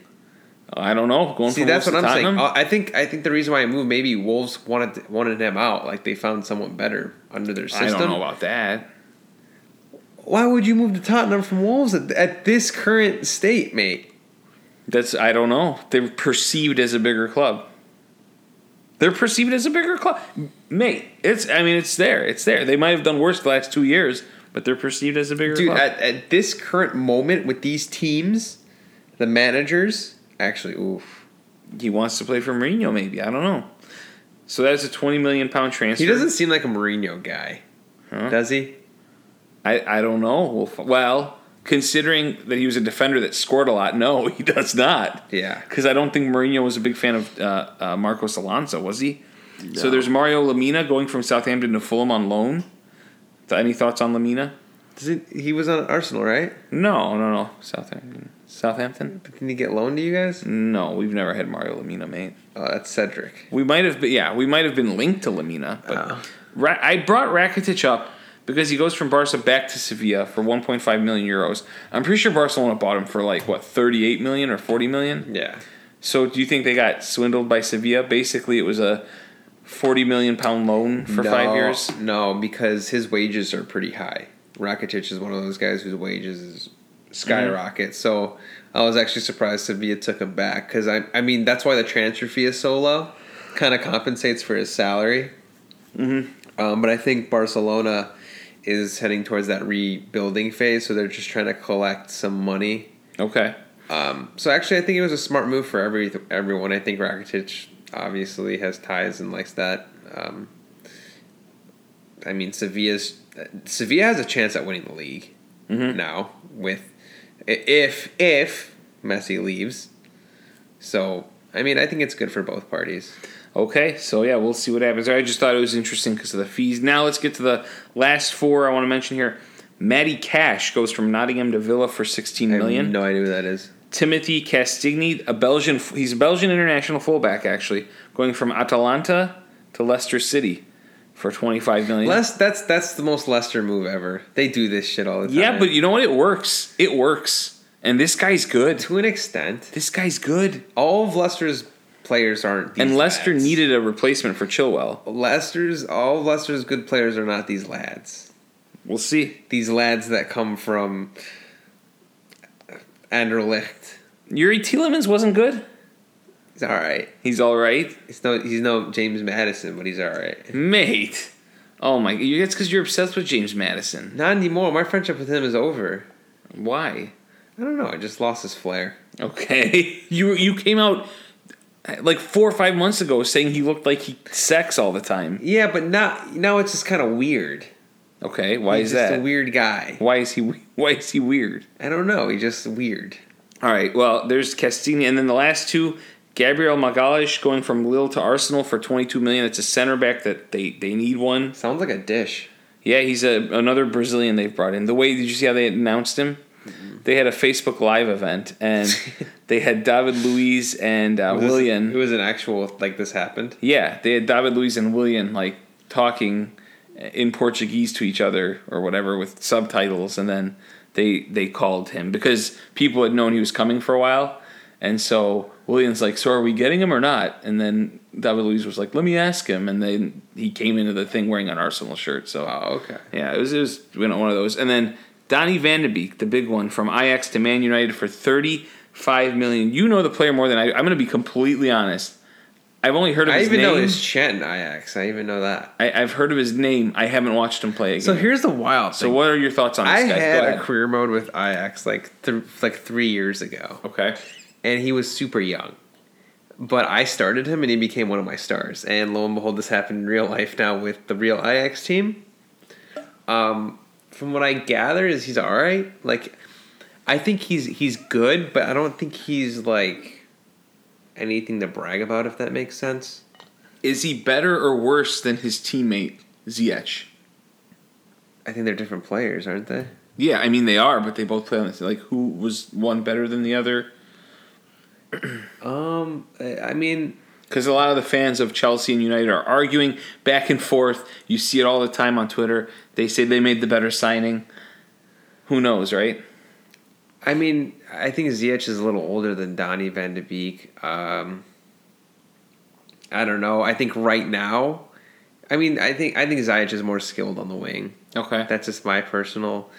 I don't know. Going See, that's what I'm saying. Tottenham? Uh, I think I think the reason why I moved, maybe Wolves wanted wanted him out. Like they found someone better under their system. I don't know about that. Why would you move to Tottenham from Wolves at, at this current state, mate? That's I don't know. They're perceived as a bigger club. They're perceived as a bigger club, mate. It's I mean it's there. It's there. They might have done worse the last two years, but they're perceived as a bigger Dude, club. at, at this current moment with these teams, the managers actually, oof. he wants to play for Mourinho. Maybe I don't know. So that's a twenty million pound transfer. He doesn't seem like a Mourinho guy, Huh? does he? I I don't know. Well, f- well, considering that he was a defender that scored a lot, no, he does not. Yeah. Because I don't think Mourinho was a big fan of uh, uh, Marcos Alonso, was he? So there's Mario Lemina going from Southampton to Fulham on loan. Any thoughts on Lemina? Does it, he was on Arsenal, right? No, no, no. Southampton. Southampton? But didn't he get loaned to you guys? No, we've never had Mario Lemina, mate. Oh, that's Cedric. We might have been, yeah, we might have been linked to Lemina, but Oh. Ra- I brought Rakitic up because he goes from Barca back to Sevilla for 1.5 million euros. I'm pretty sure Barcelona bought him for like what 38 million or 40 million. Yeah. So do you think they got swindled by Sevilla? Basically, it was a 40 million pound loan for no, five years. No, because his wages are pretty high. Rakitic is one of those guys whose wages is skyrocket. So I was actually surprised Sevilla took him back because I, I mean that's why the transfer fee is so low, kind of compensates for his salary. Mm-hmm. Um, but I think Barcelona is heading towards that rebuilding phase, so they're just trying to collect some money. Okay. Um, so actually, I think it was a smart move for every everyone. I think Rakitic obviously has ties and likes that. Um, I mean, Sevilla's Sevilla has a chance at winning the league Mhm. now with if if Messi leaves. So I mean, I think it's good for both parties. Okay, so yeah, we'll see what happens. I just thought it was interesting because of the fees. Now let's get to the last four I want to mention here. Matty Cash goes from Nottingham to Villa for sixteen million. I have no idea who that is. Timothy Castagne, a Belgian, he's a Belgian international fullback actually, going from Atalanta to Leicester City for 25 million. Les, that's that's the most Leicester move ever. They do this shit all the time. yeah, but you know what? It works. It works. And this guy's good. to an extent, This guy's good. all of Leicester's players aren't. These and Leicester lads. needed a replacement for Chilwell. Leicester's all of Leicester's good players are not these lads. We'll see. These lads that come from Anderlecht. Youri Tielemans wasn't good. He's all right. He's all right. He's no he's no James Maddison, but he's all right. Mate. Oh my! It's because you're obsessed with James Maddison. Not anymore. My friendship with him is over. Why? I don't know. I just lost his flair. Okay, you you came out like four or five months ago saying he looked like he sex all the time. Yeah, but not now. It's just kind of weird. Okay, why he's is just that? a weird guy. why is he why is he weird? I don't know. He's just weird. All right, well, there's Castagne, and then the last two, Gabriel Magalhaes going from Lille to Arsenal for 22 million. It's a center back that they they need one. Sounds like a dish. Yeah, he's a another Brazilian they've brought in. The way did you see how they announced him? They had a Facebook Live event, and they had David Luiz and uh, Willian. It was an actual like this happened. Yeah, they had David Luiz and Willian like talking in Portuguese to each other or whatever with subtitles, and then they they called him because people had known he was coming for a while, and so Willian's like, so are we getting him or not? And then David Luiz was like, let me ask him, and then he came into the thing wearing an Arsenal shirt. So Oh, okay. yeah, it was it was you know, one of those, and then Donny Van de Beek, the big one from Ajax to Man United for thirty five million. You know the player more than I. I'm going to be completely honest. I've only heard of his name. I his even name. know his Chen Ajax. I even know that. I, I've heard of his name. I haven't watched him play again. So here's the wild Thing. So what are your thoughts on this I guy? Go had a career mode with Ajax like th- like three years ago, Okay. and he was super young. But I started him, and he became one of my stars. And lo and behold, this happened in real life now with the real Ajax team. Um, from what I gather, is he's all right. Like, I think he's he's good, but I don't think he's like anything to brag about. If that makes sense. Is he better or worse than his teammate Ziyech? I think they're different players, aren't they? Yeah, I mean they are, but they both play on this. Like, who was one better than the other? Um, I I mean, Because a lot of the fans of Chelsea and United are arguing back and forth. You see it all the time on Twitter. They say they made the better signing. Who knows, right? I mean, I think Ziyech is a little older than Donny Van de Beek. Um, I don't know. I think right now, I mean, I think I think Ziyech is more skilled on the wing. Okay. That's just my personal.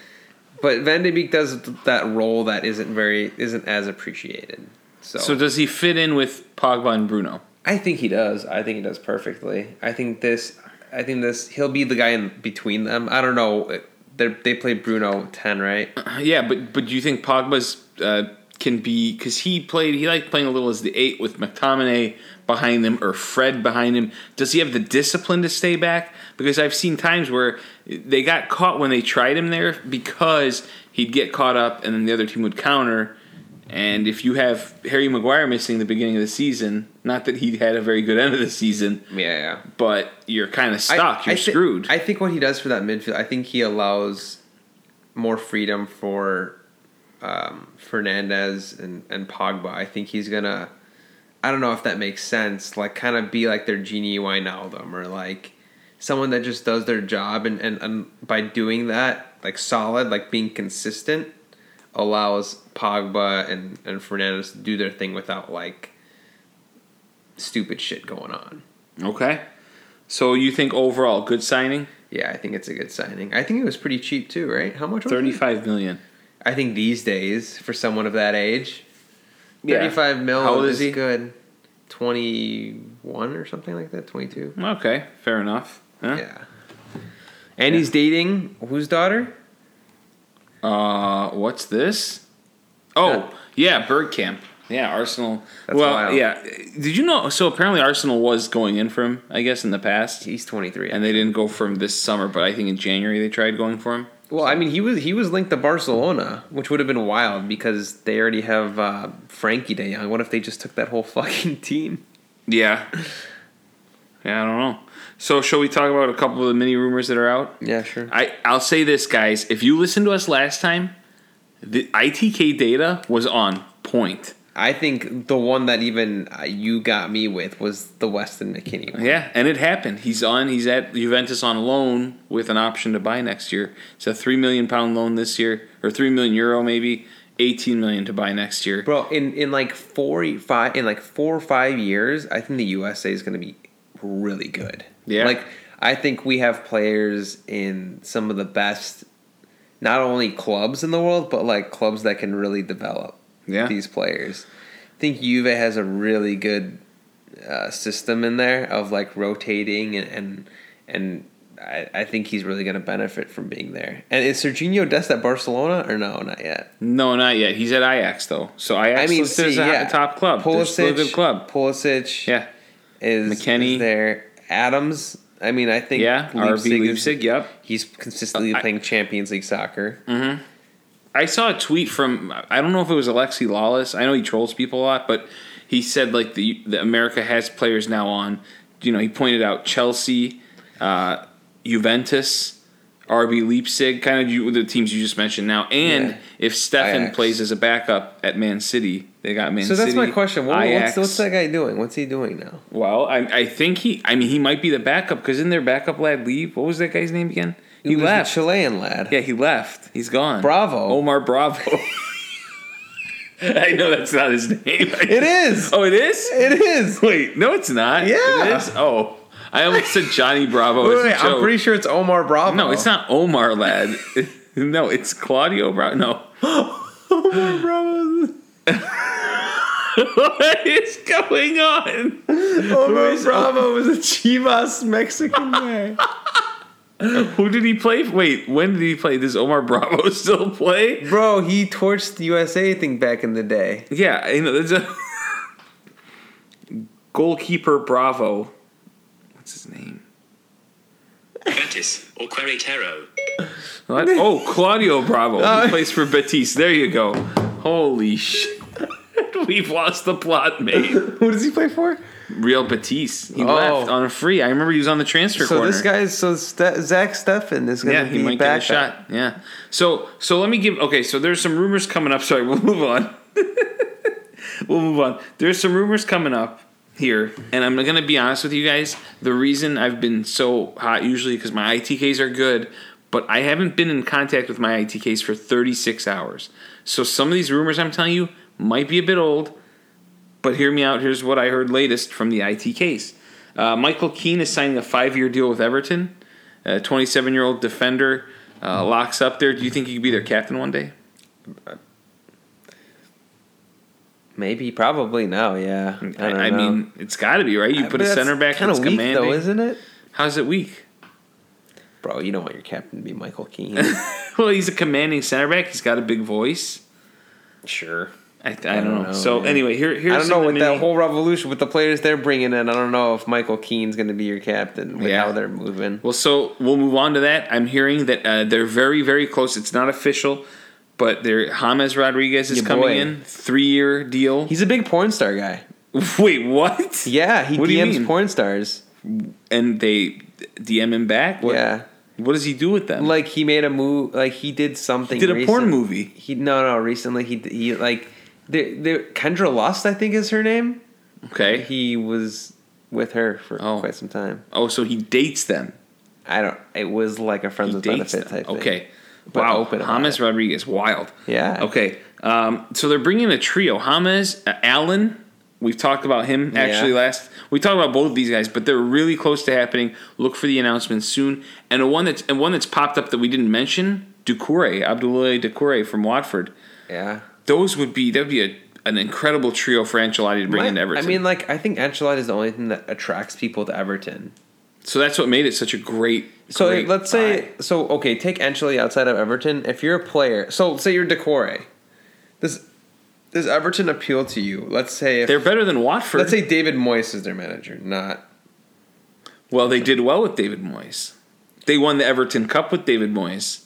But Van de Beek does that role that isn't very isn't as appreciated. So, So does he fit in with Pogba and Bruno? I think he does. I think he does perfectly. I think this. I think this. He'll be the guy in between them. I don't know. They're, they played Bruno ten, right? Yeah, but but do you think Pogba's uh, can be because he played he liked playing a little as the eight with McTominay behind him or Fred behind him. Does he have the discipline to stay back? Because I've seen times where they got caught when they tried him there because he'd get caught up and then the other team would counter. And if you have Harry Maguire missing the beginning of the season, not that he had a very good end of the season, Yeah, yeah. but you're kind of I- stuck. you're I thi- screwed. I think what he does for that midfield, I think he allows more freedom for Fernandes and, and Pogba. I think he's gonna. I don't know if that makes sense. Like, kind of be like their Gini Wijnaldum or like someone that just does their job and, and, and by doing that, like solid, like being consistent, allows Pogba and, and Fernandes to do their thing without like stupid shit going on. okay. So you think overall good signing? Yeah, I think it's a good signing. I think it was pretty cheap too, right? How much? was it? Thirty-five million. I think these days, for someone of that age, Yeah. thirty-five mil. How old is he? Good. Twenty-one or something like that. Twenty-two. Okay, fair enough. Huh? Yeah. And he's dating whose daughter? Uh, what's this? Oh, yeah, Bergkamp. Yeah, Arsenal. That's well, wild. yeah. Did you know? So apparently, Arsenal was going in for him. I guess in the past, He's twenty-three. and they didn't go for him this summer. But I think in January they tried going for him. Well, I mean, he was he was linked to Barcelona, which would have been wild because they already have uh, Frenkie De Jong. What if they just took that whole fucking team? Yeah. Yeah, I don't know. So, shall we talk about a couple of the mini rumors that are out? Yeah, sure. I I'll say this, guys. If you listened to us last time, the ITK data was on point. I think the one that even uh, you got me with was the Weston McKennie one. Yeah, and it happened. He's on. He's at Juventus on loan with an option to buy next year. It's a three million pound loan this year, or three million euro maybe. Eighteen million to buy next year. Bro, in, in like four five in like four or five years, I think the USA is going to be really good. Yeah. like I think we have players in some of the best, not only clubs in the world, but like clubs that can really develop Yeah. these players. I think Juve has a really good uh, system in there of like rotating and and, and I, I think he's really going to benefit from being there. And is Serginho Dest at Barcelona or no? Not yet. No, not yet. He's at Ajax though. So Ajax I mean, see, a yeah. top club. Still a good club. Pulisic Yeah, is McKennie. is there. Adams. I mean, I think yeah. RB Leipzig is-. Yep. He's consistently Uh, I- playing Champions League soccer. I saw a tweet from I don't know if it was Alexi Lalas. I know he trolls people a lot, but he said like the, the America has players now on. You know, he pointed out Chelsea, uh, Juventus, RB Leipzig, kind of you, the teams you just mentioned now. And Yeah. if Steffen Ajax. plays as a backup at Man City, they got Man So City. So that's my question. What, what's, what's that guy doing? What's he doing now? Well, I, I think he. I mean, he might be the backup because in their backup lad leave. What was that guy's name again? He, left. Chilean lad. Yeah, he left. He's gone. Bravo. Omar Bravo. I know that's not his name. It is. Oh, it is. It is. Wait, no, it's not. Yeah. it is. Oh, I almost said Johnny Bravo. Wait, wait, I'm pretty sure it's Omar Bravo. No, it's not Omar lad. no, it's Claudio Bravo. No. Omar Bravo. what is going on? Omar Bravo was a Chivas Mexican guy. Who did he play? Wait, when did he play? Does Omar Bravo still play? Bro, he torched the USA thing back in the day. Yeah, you know, there's a goalkeeper Bravo. What's his name? Betis or Querétaro. Oh, Claudio Bravo. He uh, plays for Betis. There you go. Holy shit. We've lost the plot, mate. Who does he play for? Real Betis. He Oh. left on a free. I remember he was on the transfer So corner. this guy's so Ste- Zach Steffen is going yeah, to he be might back. get a shot. Yeah. So so let me give. Okay, so there's some rumors coming up. Sorry, we'll move on. we'll move on. There's some rumors coming up here, and I'm gonna be honest with you guys. The reason I've been so hot usually because my ITKs are good, but I haven't been in contact with my ITKs for 36 hours. So some of these rumors I'm telling you might be a bit old, but hear me out. Here's what I heard latest from the ITKs. Uh, Michael Keane is signing a five-year deal with Everton. A 27-year-old defender uh, locks up there. Do you think he could be their captain one day? Maybe, probably now. Yeah, I, I, I mean, it's got to be right. You put a center back kind of weak commanding. though, isn't it? How's it weak? Bro, you don't want your captain to be Michael Keane. Well, he's a commanding center back. He's got a big voice. sure. I, I, don't, don't know. know, So man. anyway, here here's I don't know with that whole revolution with the players they're bringing in. I don't know if Michael Keane's going to be your captain with Yeah. how they're moving. Well, so we'll move on to that. I'm hearing that uh, they're very, very close. It's not official, but they're James Rodriguez is Your coming boy. in, three year deal. He's a big porn star guy. Wait, what? Yeah, he What DMs porn stars. And they DM him back. What, Yeah, What does he do with them? like he made a move. Like he did something. he did a porn movie. He no no recently he he like the the Kendra Lust I think is her name. Okay. He was with her for Oh. quite some time. oh, so he dates them. I don't. It was like a friends He with benefit them. type. thing. Okay. But wow. open James. Rodriguez, wild. Yeah. Okay. Um, so they're bringing a trio. James, uh, Allen. We've talked about him actually Yeah. last. We talked about both of these guys, but they're really close to happening. Look for the announcement soon. And a one that's and one that's popped up that we didn't mention, Doucouré, Abdoulaye Doucouré from Watford. Yeah. Those would be that would be a, an incredible trio for Ancelotti to bring My- into Everton. I mean, like I think Ancelotti is the only thing that attracts people to Everton. so that's what made it such a great. So great let's say, buy. so okay, take Ancelotti outside of Everton. If you're a player, so say you're Doucouré, does does Everton appeal to you? Let's say if they're better than Watford. let's say David Moyes is their manager, not Well, they did well with David Moyes. They won the Everton Cup with David Moyes.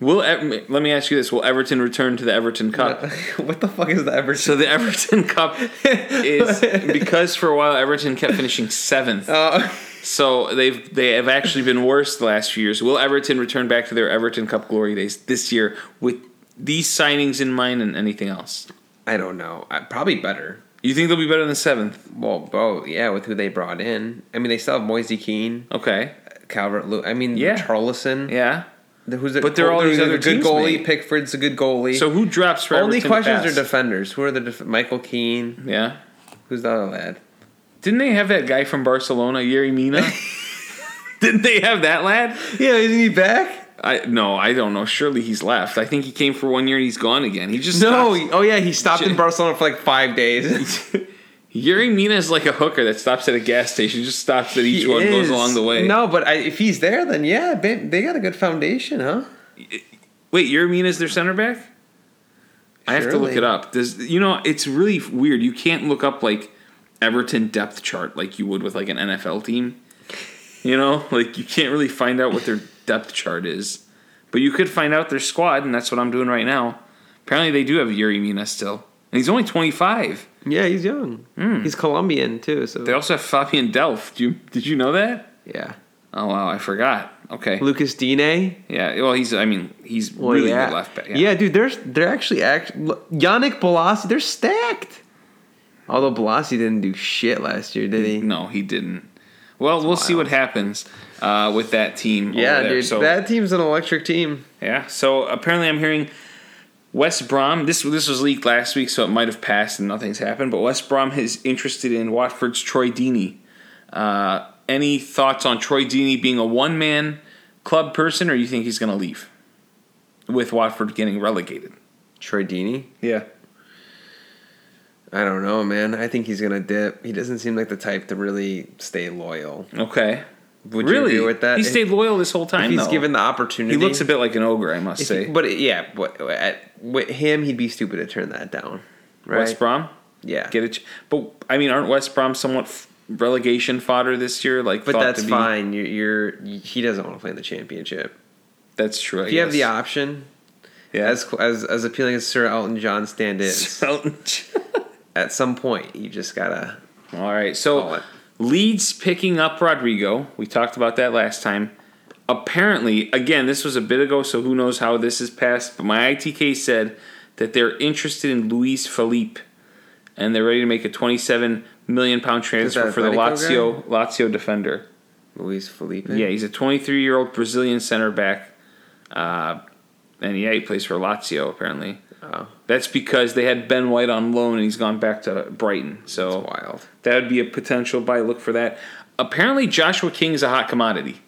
Will let me ask you this: Will Everton return to the Everton Cup? what the fuck is the Everton? So the Everton Cup is because for a while Everton kept finishing seventh. Uh, So they've they have actually been worse the last few years. Will Everton return back to their Everton Cup glory days this year with these signings in mind and anything else? I don't know. Uh, probably better. You think they'll be better than seventh? Well, bro, yeah, with who they brought in. I mean, they still have Moise Kean, Okay, Calvert. I mean, Yeah. Charlison. yeah. The- Who's the, But they're all these other a good goalie. mate. Pickford's a good goalie. So who drops for only Everton to questions are defenders. Who are the def- Michael Keane? Yeah. Who's the other lad? Didn't they have that guy from Barcelona, Yerry Mina? Didn't they have that lad? Yeah, isn't he back? I no, I don't know. Surely he's left. I think he came for one year and he's gone again. He just No. he- oh yeah, he stopped in Barcelona for like five days. Yuri Mina is like a hooker that stops at a gas station. Just stops at each He one, goes along the way. No, but I, if he's there, then yeah, they got a good foundation, huh? Wait, Yuri Mina is their center back? I have to look it up. Does you know? It's really weird. You can't look up like Everton depth chart like you would with like an NFL team. You know, like you can't really find out what their depth chart is, but you could find out their squad, and that's what I'm doing right now. Apparently, they do have Yuri Mina still, and he's only 25. Yeah, he's young. He's Colombian too, so They also have Fabian Delph. Do you, did you know that? yeah. Oh wow, I forgot. Okay. Lucas Digne. Yeah. Well, he's. I mean, he's Well, really yeah. good left back. Yeah. dude, they're they're actually act. Yannick Bolasie, they're stacked. Although Bolasie didn't do shit last year, did he? No, he didn't. Well, we'll see what happens uh, with that team. Yeah, dude, So, that team's an electric team. yeah. So apparently, I'm hearing West Brom. This this was leaked last week, so it might have passed and nothing's happened. But West Brom is interested in Watford's Troy Deeney. Uh, any thoughts on Troy Deeney being a one man club person, or you think he's going to leave with Watford getting relegated? Troy Deeney. Yeah. I don't know, man. I think he's gonna dip. He doesn't seem like the type to really stay loyal. Okay. Would you really? agree with that? He stayed loyal this whole If time. he's though. given the opportunity. He looks a bit like an ogre, I must If say. he- but yeah, but at, with him, he'd be stupid to turn that down. Right? West Brom, Yeah. get it. But I mean, aren't West Brom somewhat f- relegation fodder this year? Like, But that's be- fine. You're, you're he doesn't want to play in the championship. That's true. I If you have the option, yeah. as as as appealing as Sir Elton John stand is, So- at some point you just gotta. All right. Call So it. Leeds picking up Rodrigo. We talked about that last time. Apparently, again, this was a bit ago, so who knows how this is passed. But my ITK said that they're interested in Luis Felipe, and they're ready to make a 27 million pound transfer for the Lazio Lazio defender. Luis Felipe. Yeah, he's a 23 year old Brazilian center back. Uh, and yeah, he plays for Lazio apparently. Oh, That's because they had Ben White on loan and he's gone back to Brighton. that's So wild. that would be a potential buy. Look for that. Apparently, Joshua King is a hot commodity.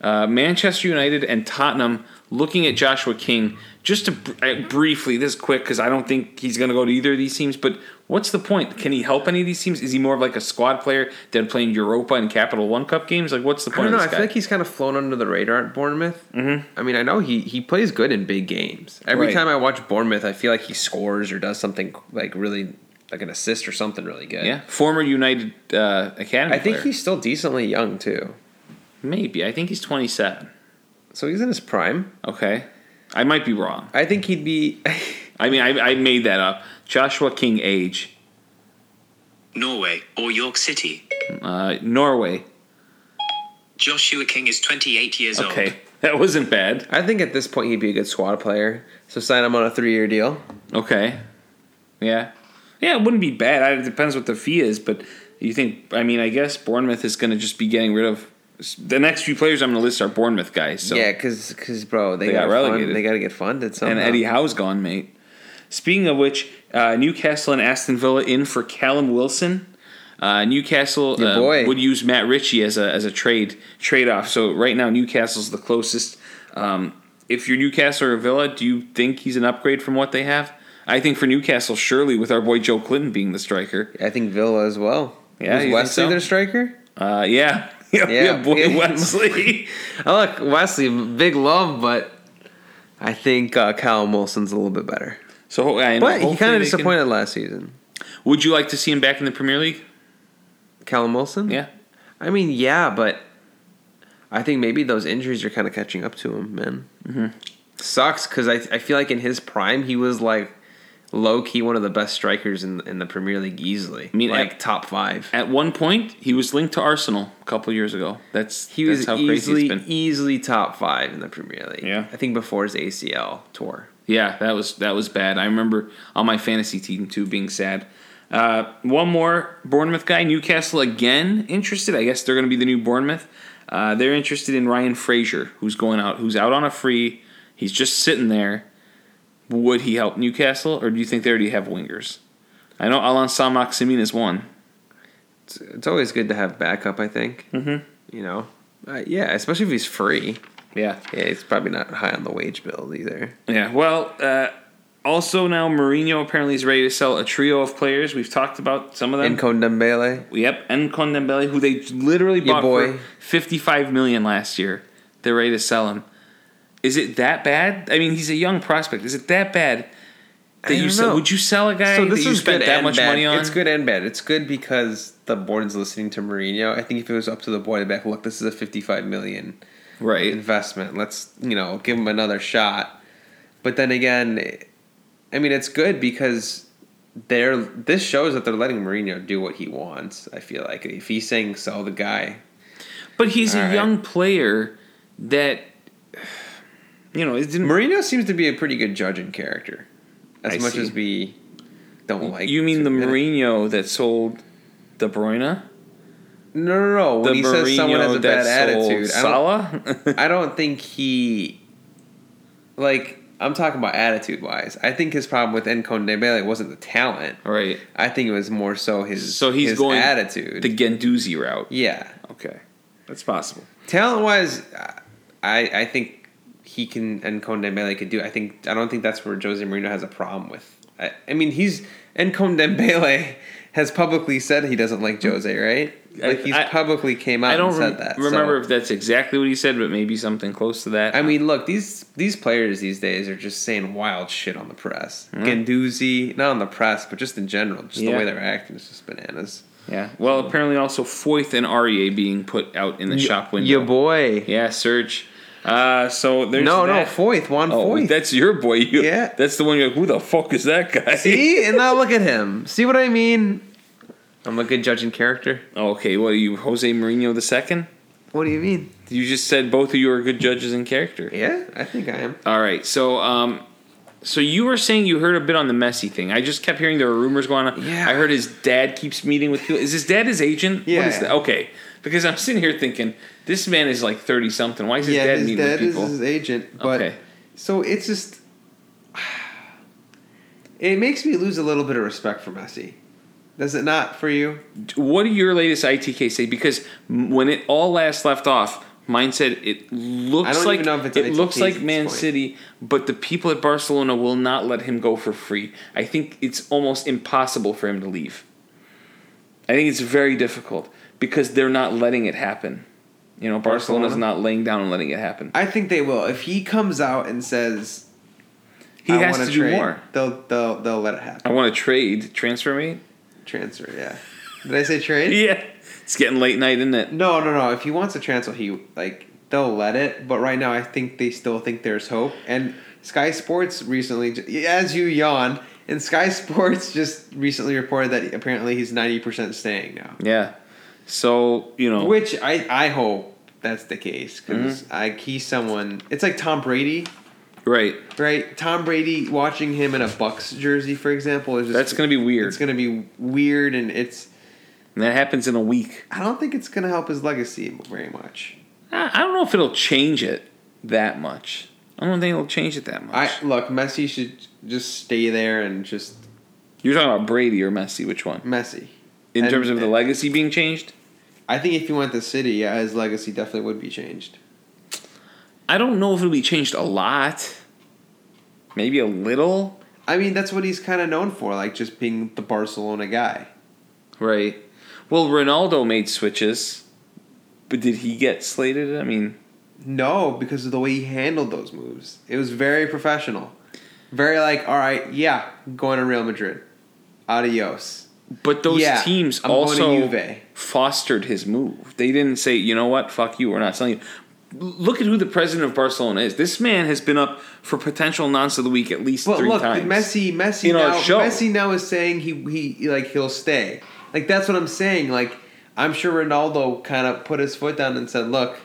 Uh, Manchester United and Tottenham looking at Joshua King. Just to br- uh, briefly, this is quick because I don't think he's going to go to either of these teams. But what's the point? Can he help any of these teams? Is he more of like a squad player than playing Europa and Capital One Cup games? Like, what's the point? I don't know. I guy? feel like he's kind of flown under the radar at Bournemouth. Mm-hmm. I mean, I know he he plays good in big games. Every Right. time I watch Bournemouth, I feel like he scores or does something like really like an assist or something really good. yeah, former United uh, Academy. I think player. he's still decently young too. maybe. I think he's 27. So he's in his prime. Okay, I might be wrong. I think he'd be. I mean, I, I made that up. Joshua King age, Norway or York City. uh, Norway. Joshua King is 28 years old. Okay, that wasn't bad. I think at this point he'd be a good squad player. So sign him on a three year deal. Okay, yeah, yeah, it wouldn't be bad. It depends what the fee is, but you think? I mean, I guess Bournemouth is going to just be getting rid of the next few players I'm going to list are Bournemouth guys. So. Yeah, because bro, they, They got got relegated. Fund, they got to get funded somehow. and Eddie Howe's gone, mate. Speaking of which, uh, Newcastle and Aston Villa in for Callum Wilson. Uh, Newcastle uh, boy. would use Matt Ritchie as a as a trade trade off. So right now Newcastle's the closest. Um, if you're Newcastle or Villa, do you think he's an upgrade from what they have? I think for Newcastle, surely with our boy Joelinton being the striker. I think Villa as well. Yeah, Was Wesley so? their striker? Uh, yeah, yeah, Yeah. boy Wesley. I like Wesley, big love, but I think uh, Callum Wilson's a little bit better. So I know, But he hopefully kind of they can- disappointed last season. Would you like to see him back in the Premier League? Callum Wilson? Yeah. I mean, yeah, but I think maybe those injuries are kind of catching up to him, man. Mm-hmm. Sucks because I, I feel like in his prime, he was like low key one of the best strikers in, in the Premier League easily. I mean, like at- top five. At one point, he was linked to Arsenal a couple years ago. That's He that's was how crazy easily it's been. easily top five in the Premier League. Yeah. I think before his ACL tour. Yeah, that was that was bad. I remember on my fantasy team too being sad. Uh, one more Bournemouth guy, Newcastle again interested. I guess they're going to be the new Bournemouth. Uh, they're interested in Ryan Fraser, who's going out, who's out on a free. He's just sitting there. Would he help Newcastle, or do you think they already have wingers? I know Allan Saint-Maximin is one. It's, it's always good to have backup. I think. Mm-hmm. You know, uh, yeah, especially if he's free. Yeah, Yeah, he's probably not high on the wage bill either. Yeah, well, uh, also now Mourinho apparently is ready to sell a trio of players. We've talked about some of them. And Condembele. yep, and Dembele, who they literally bought for fifty-five million last year. They're ready to sell him. Is it that bad? I mean, he's a young prospect. Is it that bad that you sell? know. Would you sell a guy So that you is spent that much bad. money on? It's good and bad. It's good because the board's listening to Mourinho. I think if it was up to the board, they'd be like, look, this is a fifty-five million right? investment. Let's you know give him another shot. But then again, I mean, it's good because they're this shows that they're letting Mourinho do what he wants. I feel like if he's saying sell the guy, But he's a right. young player that you know it didn't. Mourinho seems to be a pretty good judge in character, as I much see. as we don't like. you mean the. Mourinho that sold De Bruyne? No, no, no. When The he says someone has a bad attitude, I don't, Salah? I don't think he. Like I'm talking about attitude wise. I think his problem with Encon Dembele wasn't the talent. right. I think it was more so his So he's his going attitude. The Guendouzi route. yeah, Okay, that's possible. talent wise, I I think he can Encon Dembele could do. I think I don't think that's where Jose Mourinho has a problem with. I, I mean, he's Encon Dembele has publicly said he doesn't like hmm. Jose, right? Like he's I- publicly came out I don't and said rem- that. remember so. if that's exactly what he said, but maybe something close to that. I mean, look these these players these days are just saying wild shit on the press. Hmm. Guendouzi, not on the press, but just in general, just Yeah. the way they're acting is just bananas. yeah. Well, apparently also Foyth and Aurier being put out in the shop window. Your boy. Yeah, Serge. Uh, so there's no, no, that. Foyth, Juan Oh, Foyth. that's your boy. You, Yeah. that's the one. You're like, who the fuck is that guy? See, and now look at him. See what I mean? I'm a good judge in character. Okay, what are you, Jose Mourinho the second? What do you mean? You just said both of you are good judges in character. Yeah, I think I am. All right, so um, so you were saying you heard a bit on the Messi thing. I just kept hearing there were rumors going on. Yeah. I heard his dad keeps meeting with people. Is his dad his agent? Yeah, What is that? Okay, because I'm sitting here thinking this man is like thirty something. Why is his dad meeting with people? Is his agent. But Okay. so it's just it makes me lose a little bit of respect for Messi. Does it not for you? What do your latest ITK say? Because when it all last left off, mine said it looks like even know if it's it looks like Man point. City, but the people at Barcelona will not let him go for free. I think it's almost impossible for him to leave. I think it's very difficult because they're not letting it happen. You know, Barcelona's Barcelona? not laying down and letting it happen. I think they will. If he comes out and says He I has to do trade, more. they'll they'll they'll let it happen. I want to trade transfer me, Transfer, yeah. Did I say trade? Yeah, it's getting late night, isn't it? No, no, no. If he wants to transfer, he like they'll let it. But right now, I think they still think there's hope. And Sky Sports recently, as you yawn, and Sky Sports just recently reported that apparently he's ninety percent staying now. Yeah. So you know, Which I I hope that's the case because Mm-hmm. I he's someone. It's like Tom Brady, right? right? Tom Brady watching him in a Bucs jersey, for example, is just That's gonna be weird. It's gonna be weird, and it's. And that happens in a week. I don't think it's gonna help his legacy very much. I I don't know if it'll change it that much. I don't think it'll change it that much. I look, Messi should just stay there and just You're talking about Brady or Messi? Which one? Messi. In And- terms of the legacy being changed? I think if he went to City, yeah, his legacy definitely would be changed. I don't know if it'll be changed a lot. Maybe a little. I mean, that's what he's kind of known for, like just being the Barcelona guy. Right. Well, Ronaldo made switches, but did he get slated? I mean, No, because of the way he handled those moves. It was very professional. Very like, all right, yeah, going to Real Madrid. Adios. But those Yeah, teams I'm also fostered his move. They didn't say, you know what, fuck you, we're not selling you. Look at who the president of Barcelona is. This man has been up for potential nonce of the week at least But three look, times. Messi, Messi In now. Messi now is saying he he like he'll stay. Like that's what I'm saying. Like I'm sure Ronaldo kind of put his foot down and said, "Look,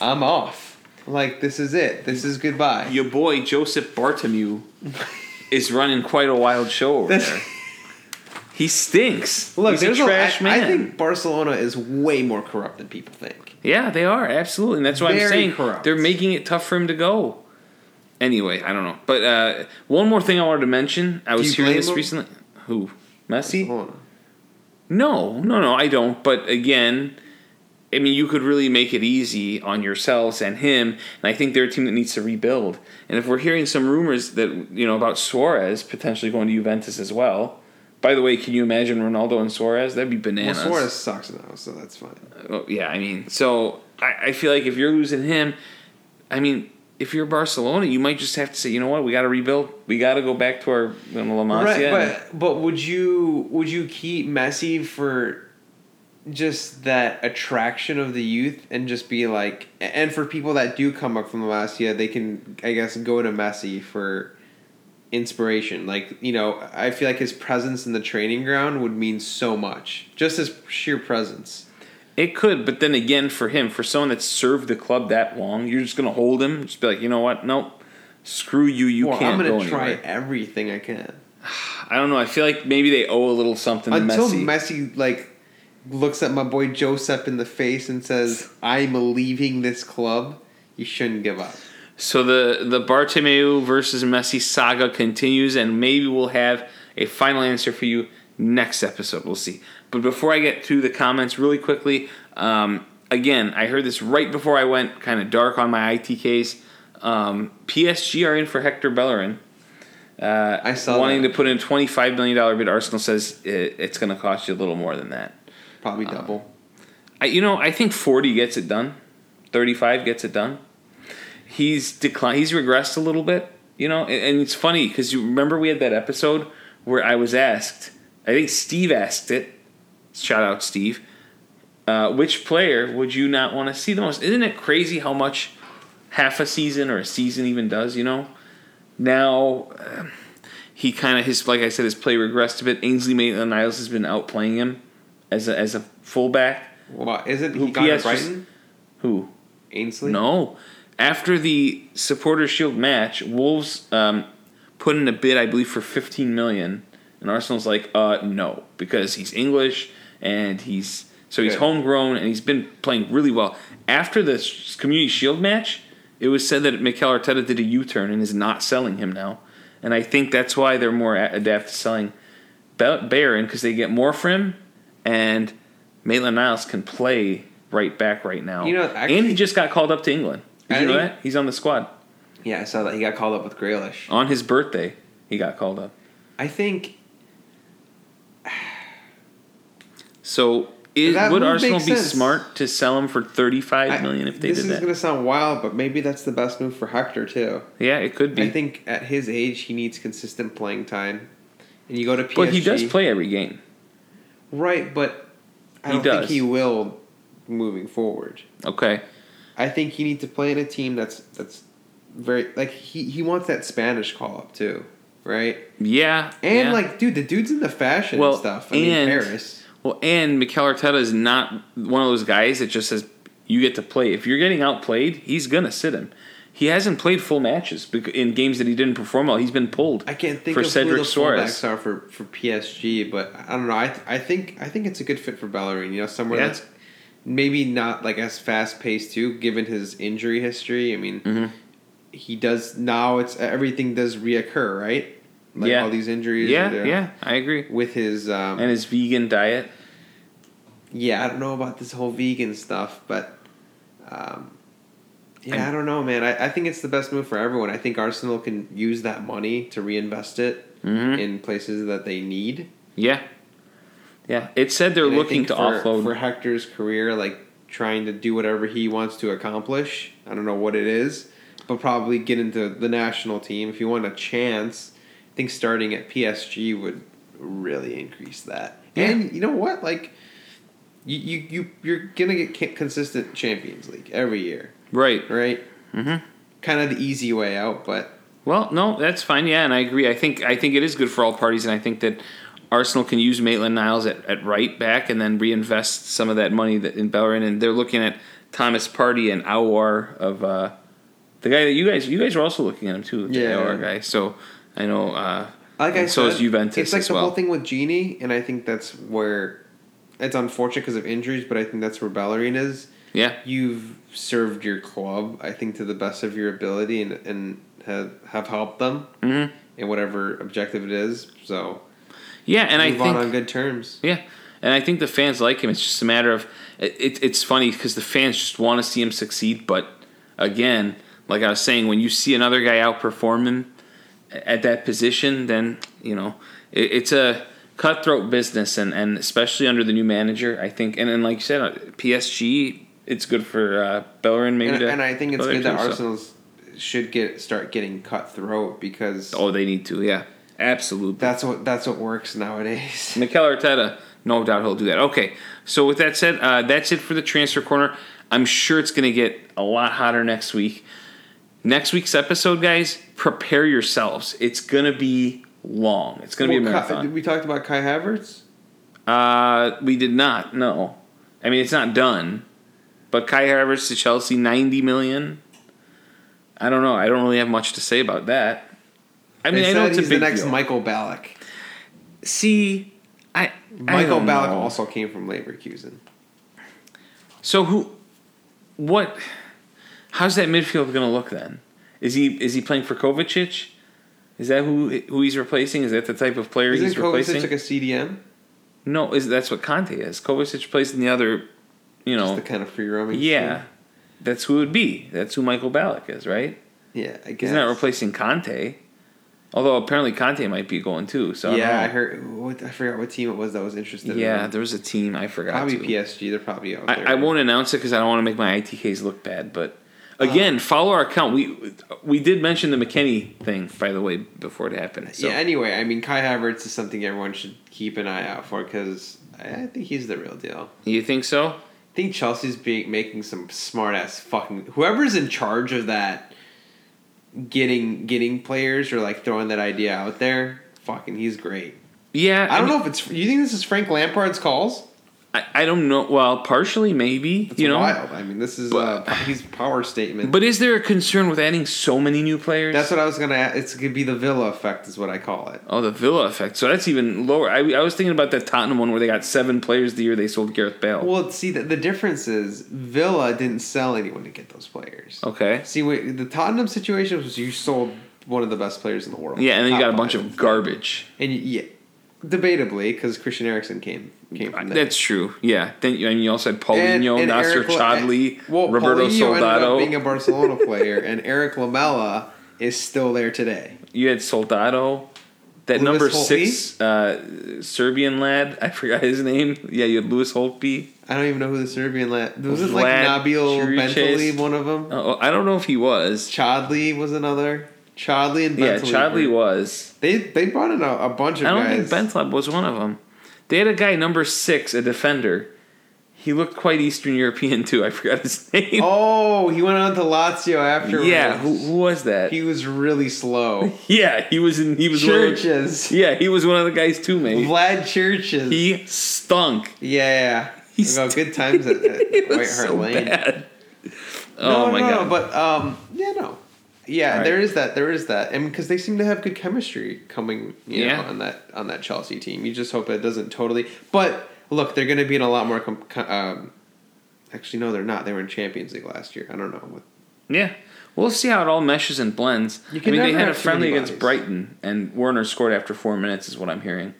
I'm off. Like this is it. This is goodbye." Your boy Joseph Bartomeu is running quite a wild show over there. He stinks. Look, He's a trash I, man. I think Barcelona is way more corrupt than people think. yeah, they are absolutely, and that's why I'm saying corrupt. they're making it tough for him to go. Anyway, I don't know, but uh, one more thing I wanted to mention. I was hearing this him? recently. Who? Messi? Barcelona. No, no, no, I don't. But again, I mean, you could really make it easy on yourselves and him, and I think they're a team that needs to rebuild. And if we're hearing some rumors that you know about Suarez potentially going to Juventus as well. By the way, can you imagine Ronaldo and Suarez? That'd be bananas. Well. Suarez sucks now, so that's fine. Oh, yeah, I mean, so I, I feel like if you're losing him, I mean, if you're Barcelona, you might just have to say, you know what, we got to rebuild. We got to go back to our you know, La Masia. Right, but but would you would you keep Messi for just that attraction of the youth and just be like and for people that do come up from the Masia, they can I guess go to Messi for inspiration. Like, you know, I feel like his presence in the training ground would mean so much. Just his sheer presence. It could, but then again, for him, for someone that's served the club that long, you're just gonna hold him. Just be like, you know what? Nope. Screw you. You well, can't I'm gonna try anywhere. everything I can I don't know. I feel like maybe they owe a little something to until Messi. Messi like looks at my boy Joseph in the face and says, "I'm leaving this club." You shouldn't give up. So the the Bartomeu versus Messi saga continues, and maybe we'll have a final answer for you next episode. We'll see. But before I get to the comments, really quickly, um, again, I heard this right before I went kind of dark on my ITKs. Um, PSG are in for Hector Bellerin. Uh, I saw wanting that. to put in twenty five million dollar bid. Arsenal says it, it's going to cost you a little more than that. Probably Uh, double. I, you know, I think 40 gets it done. 35 gets it done. He's declined. He's regressed a little bit. You know, and, and it's funny because you remember we had that episode where I was asked. I think Steve asked it. Shout out Steve. Uh, which player would you not want to see the most? Isn't it crazy how much half a season or a season even does? You know, now uh, he kind of his like I said his play regressed a bit. Ainsley Maitland-Niles has been outplaying him as a, as a fullback. Well, isn't Who gone to PS just- Brighton? Who? Ainsley? No. After the Supporter Shield match, Wolves um, put in a bid, I believe, for 15 million, and Arsenal's like, uh, no, because he's English and he's so he's Good. homegrown and he's been playing really well. After the Community Shield match, it was said that Mikel Arteta did a U-turn and is not selling him now, and I think that's why they're more adept to selling Ba- Barron because they get more for him, and Maitland Niles can play right back right now. You know, and he just got called up to England. Did you know that? He's on the squad. Yeah, I saw that he got called up with Grealish. On his birthday, he got called up. I think So is, That would Arsenal be sense. smart to sell him for thirty-five I- million if they did? that? this is gonna sound wild, but maybe that's the best move for Hector too. Yeah, it could be. I think at his age he needs consistent playing time, and you go to PSG. but he does play every game. right, but I He don't does. think he will moving forward. Okay. I think he needs to play in a team that's that's very like he he wants that Spanish call up too, right? Yeah. And yeah. like, dude, the dude's in the fashion Well, and stuff. I mean, and- Paris. Well, and Mikel Arteta is not one of those guys that just says you get to play. If you're getting outplayed, he's gonna sit him. He hasn't played full matches in games that he didn't perform well. He's been pulled. I can't think for of Cedric who the Suarez. fullbacks are for, for PSG, but I don't know. I I think I think it's a good fit for Bellerin. You know, somewhere Yeah. that's maybe not like as fast paced too, given his injury history. I mean, Mhm. he does now. It's everything does reoccur, right? Like Yeah. all these injuries. Yeah, there. yeah, I agree. With his um, And his vegan diet. yeah, I don't know about this whole vegan stuff, but um, yeah, And- I don't know, man. I, I think it's the best move for everyone. I think Arsenal can use that money to reinvest it Mhm. in places that they need. Yeah, yeah. It said they're And looking to for, offload. for Hector's career, like trying to do whatever he wants to accomplish. I don't know what it is, but probably get into the national team if you want a chance. I think starting at PSG would really increase that. Yeah. And you know what? Like you you, you you're gonna get consistent Champions League every year, right. right? Mm-hmm. Kind of the easy way out, but Well, no, that's fine. Yeah, and I agree. I think I think it is good for all parties, and I think that Arsenal can use Maitland Niles at, at right back and then reinvest some of that money that in Bellerin. And they're looking at Thomas Partey and Aouar of uh, the guy that you guys you guys were also looking at him too, the Yeah. Aouar guy. So I know. Uh, like I so said, is Juventus it's like as the well. whole thing with Gini, and I think that's where it's unfortunate because of injuries, but I think that's where Bellerin is. yeah, You've served your club, I think, to the best of your ability, and and have have helped them hmm in whatever objective it is. So yeah, and I move think on on good terms. Yeah, and I think the fans like him. It's just a matter of it. it it's funny because the fans just want to see him succeed. But again, like I was saying, when you see another guy outperform him at that position, then you know it, it's a cutthroat business, and, and especially under the new manager, I think. And then, like you said, uh, PSG, it's good for uh, Bellerin maybe. And, to and I think it's good that too, so- should get start getting cutthroat because Oh, they need to. Yeah, absolutely. that's what that's what works nowadays. Mikel Arteta, no doubt he'll do that. Okay, so with that said, uh, that's it for the transfer corner. I'm sure it's going to get a lot hotter next week. Next week's episode, guys, prepare yourselves. It's going to be long. It's going to be a Well, Kai- marathon. we talked about Kai Havertz. Uh, we did not. No, I mean, it's not done, but Kai Havertz to Chelsea, ninety million. I don't know. I don't really have much to say about that. I mean, they I know it's a he's big the next deal. Michael Ballack. See, I I Michael don't Ballack know. also came from Leverkusen. So who, what, how's that midfield going to look then? Is he is he playing for Kovacic? Is that who who he's replacing? Is that the type of player Isn't he's Kovacic replacing? like a CDM? no, is that's what Kanté is. Kovacic plays in the other, you know. Just the kind of free roaming. yeah, thing? that's who it would be. That's who Michael Ballack is, right? Yeah, I guess. He's not replacing Kanté. Although apparently Kanté might be going too. So yeah, I know. heard. What I forgot what team it was that was interested. Yeah, in there was a team I forgot. probably to. PSG. They're probably out there. I, I won't announce it because I don't want to make my ITKs look bad. But uh-huh. again, follow our account. We we did mention the McKennie thing, by the way, before it happened. So Yeah. Anyway, I mean, Kai Havertz is something everyone should keep an eye out for because I think he's the real deal. you think so? I think Chelsea's being making some smart ass fucking whoever's in charge of that getting getting players or like throwing that idea out there. Fucking, he's great. Yeah, I don't know if it's. You think this is Frank Lampard's calls? I, I don't know. Well, partially maybe. It's you know, wild. I mean, this is But- uh, he's power statement. but is there a concern with adding so many new players? that's what I was gonna. add. It's gonna be the Villa effect, is what I call it. Oh, the Villa effect. So that's even lower. I, I was thinking about that Tottenham one where they got seven players the year they sold Gareth Bale. Well, see, the, the difference is Villa didn't sell anyone to get those players. okay. See, wait, the Tottenham situation was you sold one of the best players in the world. Yeah, and then you got a bunch of garbage. And y- yeah, debatably, because Christian Eriksen came came from there. That's true. Yeah. Then you, I mean, you also had And- Paulinho, and Nasser Eric La- Chadli, well, Roberto Paulinho up being a Barcelona player, and Erik Lamela is still there today. You had Soldado. That Louis number Holtby? six uh, Serbian lad, I forgot his name. Yeah, you had Lewis Holtby. I don't even know who the Serbian lad. Was it like Nabil. Bentaleb, one of them? Oh, I don't know if he was. Chadli was another. Chadli and Yeah, Bentaleb. Chadli were- was. They they brought in a, a bunch of I don't guys. think Bentaleb was one of them. They had a guy number six, a defender. He looked quite Eastern European too. I forgot his name. Oh, he went on to Lazio afterwards. yeah, who, who was that? He was really slow. yeah, he was in. He was one of Chiricheș. Yeah, he was one of the guys too, mate. Vlad Chiricheș. He stunk. yeah. He got good times at, at It White Hart so Lane. bad. No, Oh my no, god! no, but um, yeah, no, yeah, right. there is that, there is that, and because they seem to have good chemistry coming, you Yeah. know, on that on that Chelsea team. You just hope it doesn't totally. But look, they're going to be in a lot more. Com- um, actually, no, they're not. They were in Champions League last year. I don't know. What, yeah, we'll see how it all meshes and blends. You I mean, they had a friendly against. Brighton, and Werner scored after four minutes, is what I'm hearing.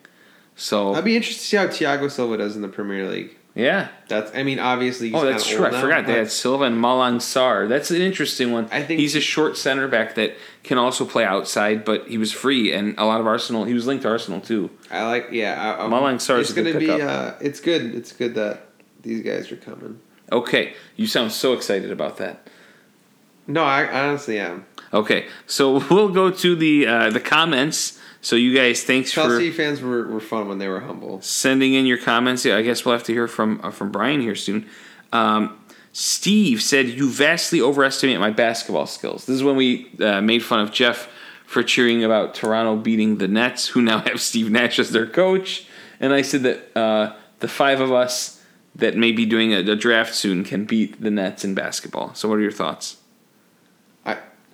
So I'd be interested to see how Thiago Silva does in the Premier League. Yeah. That's. I mean, obviously. Oh, that's true. I now, forgot they had Silva and Malang Sarr. That's an interesting one. I think- he's a short center back that can also play outside, but he was free, and a lot of Arsenal. He was linked to Arsenal too. I like. Yeah, I, I, Malang Sarr It's is gonna be. Uh, it's good. It's good that these guys are coming. Okay, you sound so excited about that. No, I, I honestly am. Okay, so we'll go to the uh, the comments. So you guys, thanks Chelsea for fans were, were fun when they were humble. sending in your comments. Yeah, I guess we'll have to hear from uh, from Brian here soon. Um, Steve said you vastly overestimate my basketball skills. This is when we uh, made fun of Jeff for cheering about Toronto beating the Nets, who now have Steve Nash as their coach. And I said that uh, the five of us that may be doing a, a draft soon can beat the Nets in basketball. So, what are your thoughts?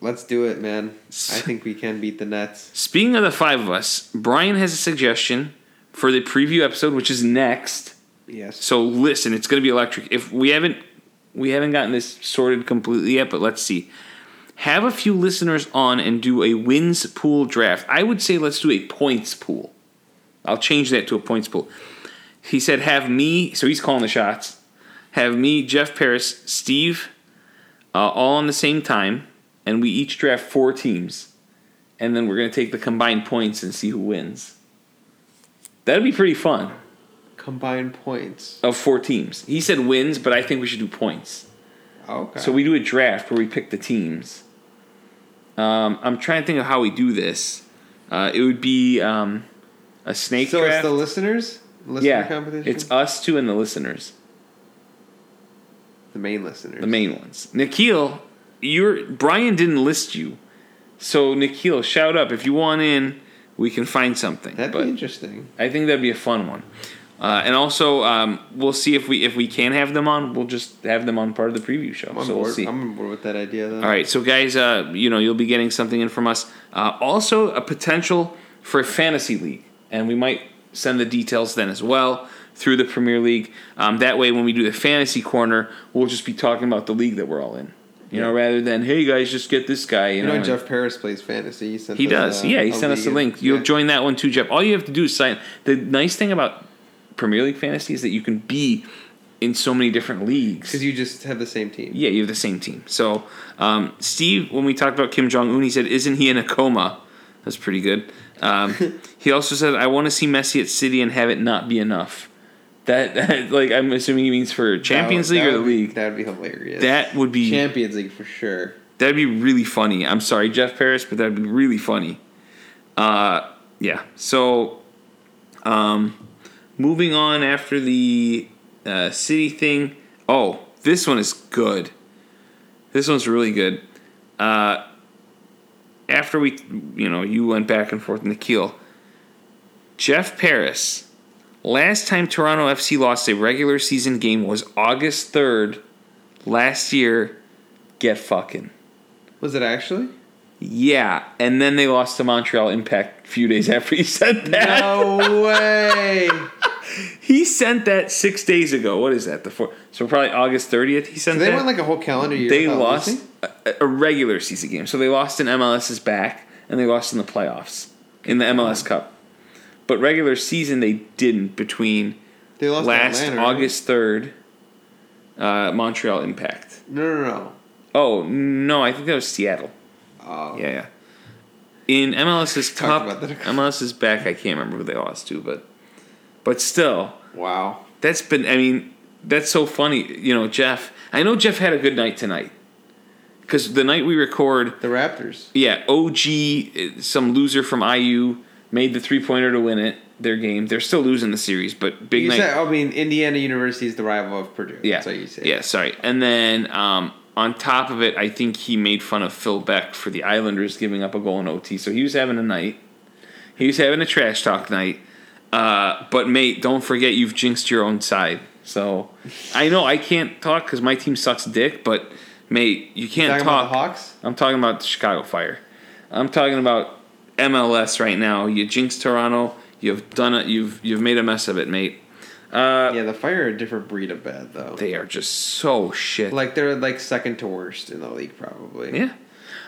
Let's do it, man. I think we can beat the Nets. Speaking of the five of us, Brian has a suggestion for the preview episode, which is next. Yes. So listen, it's going to be electric. If we haven't we haven't gotten this sorted completely yet, but let's see. Have a few listeners on and do a wins pool draft. I would say let's do a points pool. I'll change that to a points pool. He said have me, so he's calling the shots. Have me, Jeff Paris, Steve, uh, all on the same time, and we each draft four teams, and then we're gonna take the combined points and see who wins. That'd be pretty fun Combined points. of four teams. He said wins, but I think we should do points. Okay. So we do a draft where we pick the teams. Um, I'm trying to think of how we do this. Uh, it would be um, a snake So draft. it's the listeners. Listener yeah, competition. it's us two and the listeners, the main listeners. the main ones. Nikhil, you're Brian didn't list you, so Nikhil, shout up if you want in. We can find something. That'd but be interesting. I think that'd be a fun one. Uh, and also, um, we'll see if we if we can have them on. We'll just have them on part of the preview show. So board. we'll see. I'm on board with that idea. Though. All right, so guys, uh, you know you'll be getting something in from us. Uh, also, a potential for a fantasy league, and we might send the details then as well through the Premier League. Um, that way, when we do the fantasy corner, we'll just be talking about the league that we're all in. You know, rather than hey guys, just get this guy. You, You know, know, Jeff Paris plays fantasy. He, sent he does. uh, yeah, he sent us a link. You'll Yeah. join that one too, Jeff. All you have to do is sign. The nice thing about Premier League fantasy is that you can be in so many different leagues. because you just have the same team. Yeah, you have the same team. So, um, Steve, when we talked about Kim Jong Un, he said, "Isn't he in a coma?" That's pretty good. Um, he also said, "I want to see Messi at City and have it not be enough." That, that like, I'm assuming he means for Champions That League or the be- league. That would be hilarious. That would be Champions League for sure. that'd be really funny. I'm sorry, Jeff Paris, but that'd be really funny. Uh, yeah. So, um, moving on after the uh, city thing. Oh, this one is good. This one's really good. Uh, after we, you know, you went back and forth in the keel. Jeff Paris. Last time Toronto FC lost a regular season game was August 3rd last year. Get fucking. Was it actually? Yeah, and then they lost to Montreal Impact a few days after he said that. No way. He sent that six days ago. What is that? The four? So probably August thirtieth. He sent So they that. went like a whole calendar year. they lost a, a regular season game. So they lost in MLS's back, and they lost in the playoffs in the MLS Cup. But regular season they didn't between They lost last Atlanta. August third. Uh, Montreal Impact. No, no, no. Oh no, I think that was Seattle. Oh, Yeah, yeah. In MLS's Cup. MLS's back. I can't remember who they lost to, but but still, Wow. that's been. I mean, that's so funny. You know, Jeff. I know Jeff had a good night tonight because the night we record, The Raptors. yeah, OG, uh, some loser from IU made the three pointer to win it. Their game. They're still losing the series, but big You night. said, I mean, Indiana University is the rival of Purdue. Yeah. That's what you say. Yeah, sorry. And then um, on top of it, I think he made fun of Phil Beck for the Islanders giving up a goal in OT. So he was having a night. He was having a trash talk night. Uh, but mate, don't forget you've jinxed your own side. So I know I can't talk because my team sucks dick. But mate, you can't Talking talk. about the Hawks? I'm talking about the Chicago Fire. I'm talking about MLS right now. You jinxed Toronto. You've done it. You've you've made a mess of it, mate. Uh, Yeah, the Fire are a different breed of bad, though. they are just so shit. like, they're like second to worst in the league, probably. Yeah.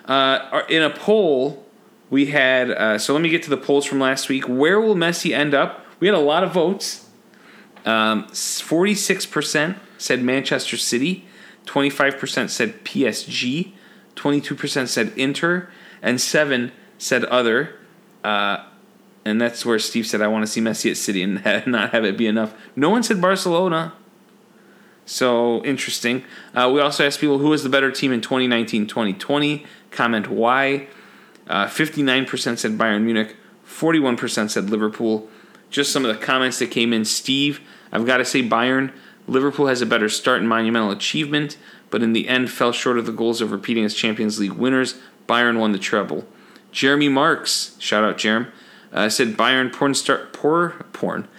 Uh, in a poll, we had. Uh, so let me get to the polls from last week. Where will Messi end up? We had a lot of votes. Um, 46% said Manchester City, 25% said PSG, 22% said Inter, and 7 said other. Uh, and that's where Steve said, I want to see Messi at City and not have it be enough. No one said Barcelona. So interesting. Uh, we also asked people who was the better team in 2019 2020. Comment why. Uh, 59% said Bayern Munich, 41% said Liverpool. Just some of the comments that came in. Steve, I've got to say Bayern. Liverpool has a better start and monumental achievement, but in the end fell short of the goals of repeating as Champions League winners. Bayern won the treble. Jeremy Marks, shout out Jerem, uh, said Bayern porn start poor porn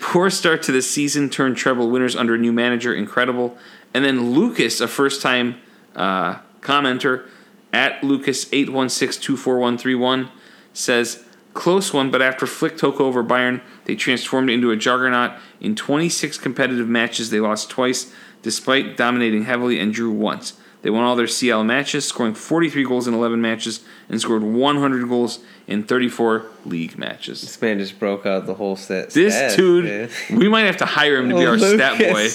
Poor start to the season, turned treble winners under a new manager, incredible. And then Lucas, a first time uh, commenter at Lucas81624131, says, Close one, but after Flick took over Bayern, they transformed into a juggernaut. In 26 competitive matches, they lost twice, despite dominating heavily, and drew once. They won all their CL matches, scoring 43 goals in 11 matches, and scored 100 goals in 34 league matches. This man just broke out the whole set. This stats, dude, we might have to hire him to be our stat boy.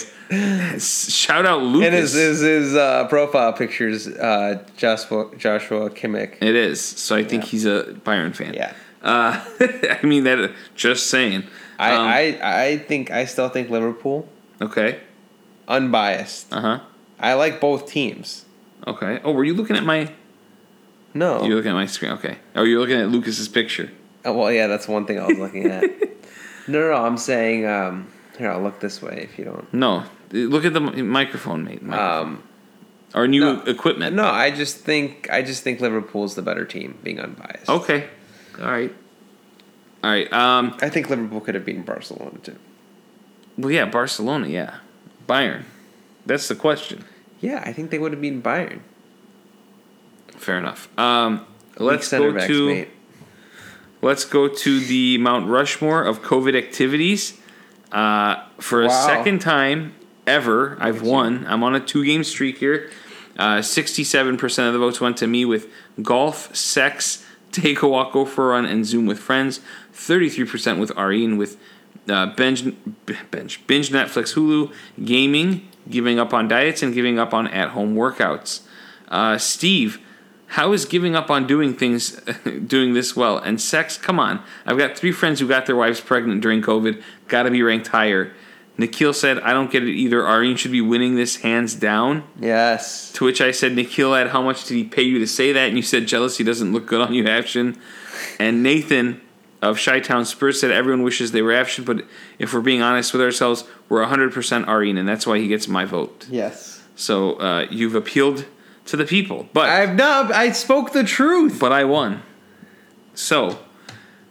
Shout out Lucas. And his his, his uh, profile pictures uh, Joshua Joshua Kimmich. it is. So I think Yeah. he's a Bayern fan. Yeah. Uh, I mean that. Just saying. I, Um, I I think I still think Liverpool Okay. unbiased. Uh huh. I like both teams. Okay. Oh, were you looking at my? No. You're looking at my screen. Okay. Oh, you're looking at Lucas's picture. Oh, well, yeah, that's one thing I was looking at. no, no, no, I'm saying um, here. I'll look this way if you don't. No. Look at the microphone, mate. Microphone. Um, Our new no. equipment. no, I just think I just think Liverpool's the better team, being unbiased. Okay. All right. All right. Um. I think Liverpool could have beaten Barcelona too. Well, yeah, Barcelona, yeah, Bayern. That's the question. Yeah, I think they would have beaten Bayern. Fair enough. Um, let's go backs, to mate. let's go to the Mount Rushmore of COVID activities. Uh, for a second time ever, I've won. I'm on a two game streak here. Uh, 67% of the votes went to me with golf, sex, take a walk, go for a run, and Zoom with friends. 33% with Areen with uh, binge, binge, binge Netflix, Hulu, gaming, giving up on diets, and giving up on at home workouts. Uh, Steve, how is giving up on doing things doing this well? And sex, come on. I've got three friends who got their wives pregnant during COVID. Got to be ranked higher. Nikhil said, I don't get it either. Areen should be winning this hands down. Yes. To which I said, Nikhil, at how much did he pay you to say that? And you said, jealousy doesn't look good on you, action. And Nathan of Chi Town Spurs said, everyone wishes they were action, but if we're being honest with ourselves, we're 100% Areen, and that's why he gets my vote. Yes. So uh, you've appealed to the people. But I've not. I spoke the truth. but I won. So,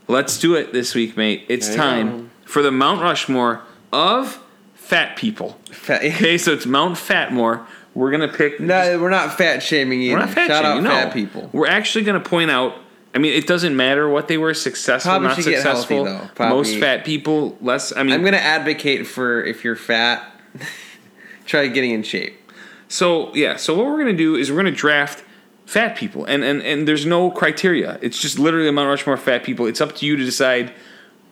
let's do it this week, mate. It's There time for the Mount Rushmore of fat people. Okay, so it's Mount Fatmore. We're gonna pick. no, we're not fat shaming either. we're not fat Shout shaming, out no. fat people. We're actually gonna point out. I mean, it doesn't matter what they were successful, Probably not healthy, successful. though. Most fat people, less. I mean, I'm gonna advocate for if you're fat, try getting in shape. So yeah, so what we're gonna do is we're gonna draft fat people, and and and there's no criteria. It's just literally a Mount Rushmore fat people. It's up to you to decide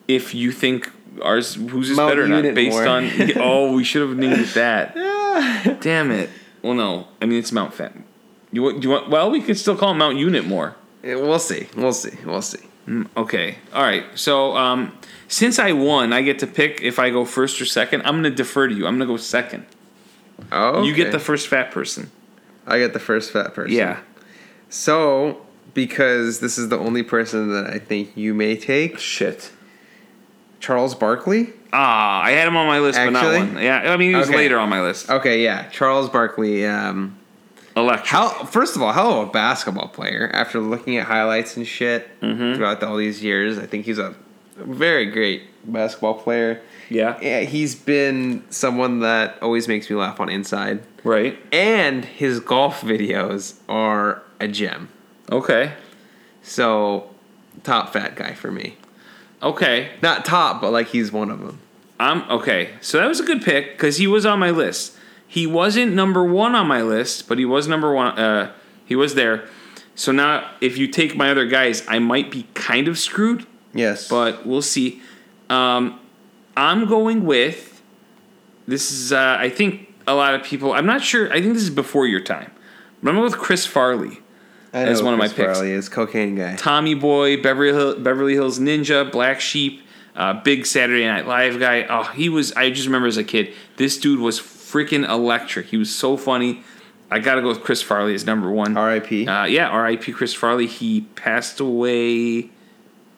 if you think ours who's is Mount better or not based more. on. oh, we should have named it that. Damn it. Well, no. I mean, it's Mount Fat. You? Do you want? Well, we could still call it Mount Unit more. We'll see. We'll see. We'll see. Okay. All right. So um, since I won, I get to pick if I go first or second. I'm gonna defer to you. I'm gonna go second. Oh, You get the first fat person. I get the first fat person. Yeah. So because this is the only person that I think you may take, Shit. Charles Barkley. Ah, I had him on my list, but not one. Yeah, I mean he was Okay. later on my list. Okay, yeah, Charles Barkley. Um, Electric. how first of all, hell of a basketball player. After looking at highlights and shit Mm-hmm. throughout all these years, I think he's a very great basketball player. Yeah. Yeah, he's been someone that always makes me laugh on Inside, Right. and his golf videos are a gem. Okay. So, top fat guy for me. Okay. Not top, but like he's one of them. I'm okay. So that was a good pick because he was on my list. He wasn't number one on my list, but he was number one. Uh, he was there. So now, if you take my other guys, I might be kind of screwed, Yes, but we'll see. Um, I'm going with. This is, uh, I think, a lot of people. I'm not sure. I think this is before your time. But I'm going with Chris Farley. I as one of my Chris picks. Farley is cocaine guy. Tommy Boy, Beverly, Hill, Beverly Hills Ninja, Black Sheep, uh, big Saturday Night Live guy. Oh, he was. I just remember as a kid, this dude was freaking electric. He was so funny. I got to go with Chris Farley as number one. R.I.P. Uh, yeah, R.I.P. Chris Farley. He passed away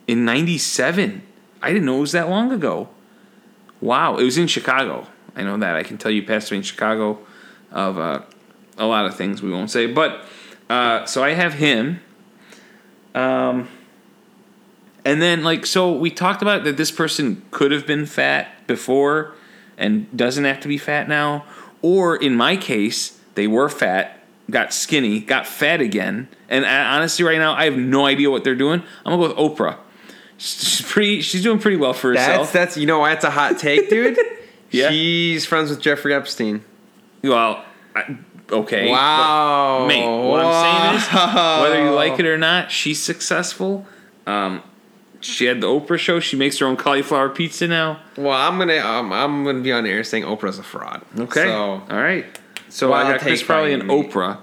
in '97. I didn't know it was that long ago. Wow, it was in Chicago. I know that. I can tell you, passed away in Chicago of uh, a lot of things we won't say. But uh, so I have him. Um, and then like so we talked about that this person could have been fat before and doesn't have to be fat now, or in my case they were fat, got skinny, got fat again, and honestly right now I have no idea what they're doing. I'm gonna go with Oprah. She's pretty. She's doing pretty well for herself. that's you know why it's a hot take, dude. Yeah. She's friends with Jeffrey Epstein. Well, I, okay. Wow, But, mate, what I'm saying is, whether you like it or not, she's successful. Um, she had the Oprah show. She makes her own cauliflower pizza now. Well, I'm gonna um, I'm gonna be on air saying Oprah's a fraud. Okay. So All right. So Wild I got Chris Farley by and. Oprah.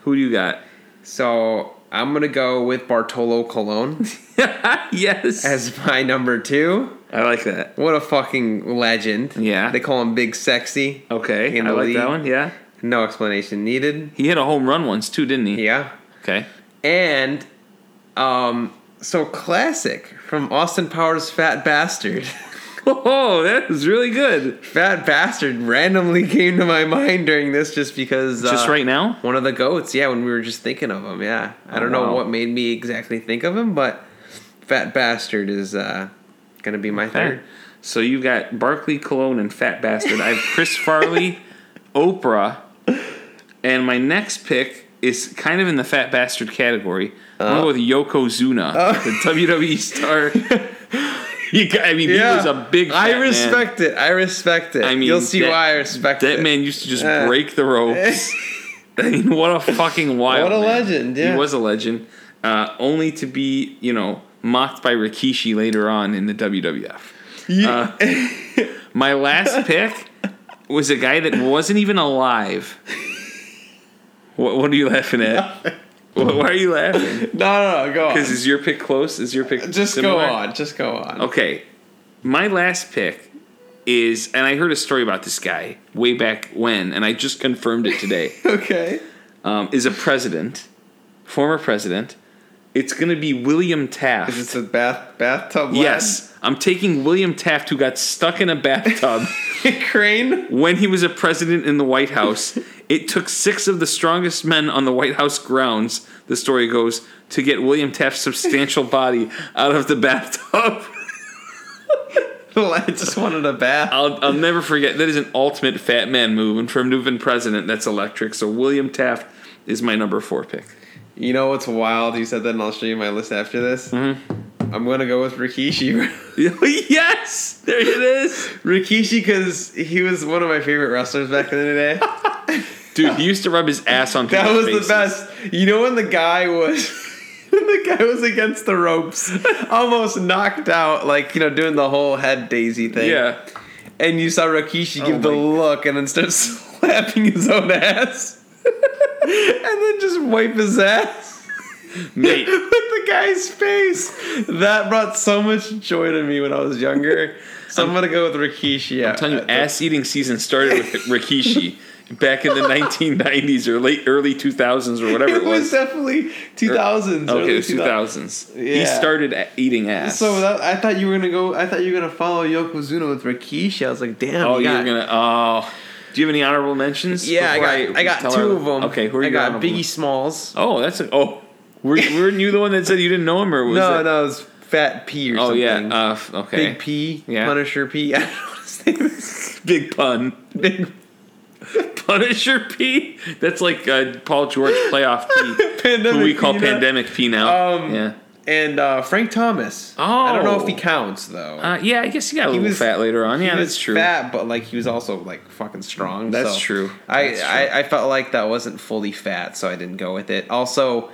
Who do you got? so I'm gonna go with Bartolo Colon yes. as my number two. I like that. What a fucking legend. Yeah. They call him Big Sexy. Okay. I like league. that one. Yeah. No explanation needed. He hit a home run once too, didn't he? Yeah. Okay. And um so classic from Austin Powers Fat Bastard. Oh, that is really good. Fat Bastard randomly came to my mind during this just because Just uh, right now. One of the goats, yeah, when we were just thinking of him, yeah. I don't Oh, know wow. what made me exactly think of him, but Fat Bastard is uh gonna be my Okay. third. So you've got Barkley, Colon, and Fat Bastard. I have Chris Farley, Oprah, and my next pick is kind of in the Fat Bastard category. I'm Uh. going with Yokozuna, the WWE star. got, I mean, he was a big. I fat man. respect it. I respect it. I mean, you'll see that- why I respect That it. That man used to just Uh. break the ropes. I mean, what a fucking wild. What a man. legend, yeah. He was a legend, uh, only to be, you know, mocked by Rikishi later on in the WWF. Uh, my last pick was a guy that wasn't even alive. What, what are you laughing at? Why why are you laughing? no, no, no, go on. Because is your pick close? Is your pick Just similar? go on. Just go on. Okay, my last pick is, and I heard a story about this guy way back when, and I just confirmed it today. Okay. um, is a president, former president. It's going to be William Taft. Is a bath bathtub? lad? yes, I'm taking William Taft, who got stuck in a bathtub Crane. when he was a president in the White House. It took six of the strongest men on the White House grounds, the story goes, to get William Taft's substantial body out of the bathtub. I just wanted a bath. I'll, I'll never forget. That is an ultimate fat man move, and for have been president, that's electric. So William Taft is my number four pick. You know what's wild? You said that, and I'll show you my list after this. Mm-hmm. I'm gonna go with Rikishi. yes, there it is. Rikishi, because he was one of my favorite wrestlers back in the day. Dude, he used to rub his ass on That was faces. the best. You know when the guy was the guy was against the ropes, almost knocked out, like you know, doing the whole head daisy thing. Yeah. And you saw Rikishi give Oh the look and then start slapping his own ass, and then just wipe his ass. Mate. with the guy's face. That brought so much joy to me when I was younger. So I'm, gonna go with Rikishi. I'm telling you, uh, ass eating season started with Rikishi back in the 1990s or late early 2000s or whatever it it was was. definitely 2000s. Okay, early it was 2000s. He started eating ass. So that, I thought you were gonna go. I thought you were gonna follow Yokozuna with Rikishi. I was like, damn. oh, you you're gonna. Oh, do you have any honorable mentions? Yeah, I got. I, got two our- of them. Okay, who are I your got Biggie Smalls. Oh, that's a. Oh, were, weren't you the one that said you didn't know him, or was no, that? no, it was Fat P or Oh something. Oh yeah. Uh, okay. Big P. Yeah. Punisher P. I don't know what his name is. Big pun. Big Punisher P. That's like uh, Paul George playoff P, Pandemic who we call P pandemic P now. Um, yeah. and uh, Frank Thomas. Oh, I don't know if he Oh. counts though. Uh, yeah, I guess he got a He little was- fat later on. Yeah, he that's was true. Fat, but like he was also like fucking strong. That's so true. I, That's true. I I felt like that wasn't fully fat, so I didn't go with it. Also,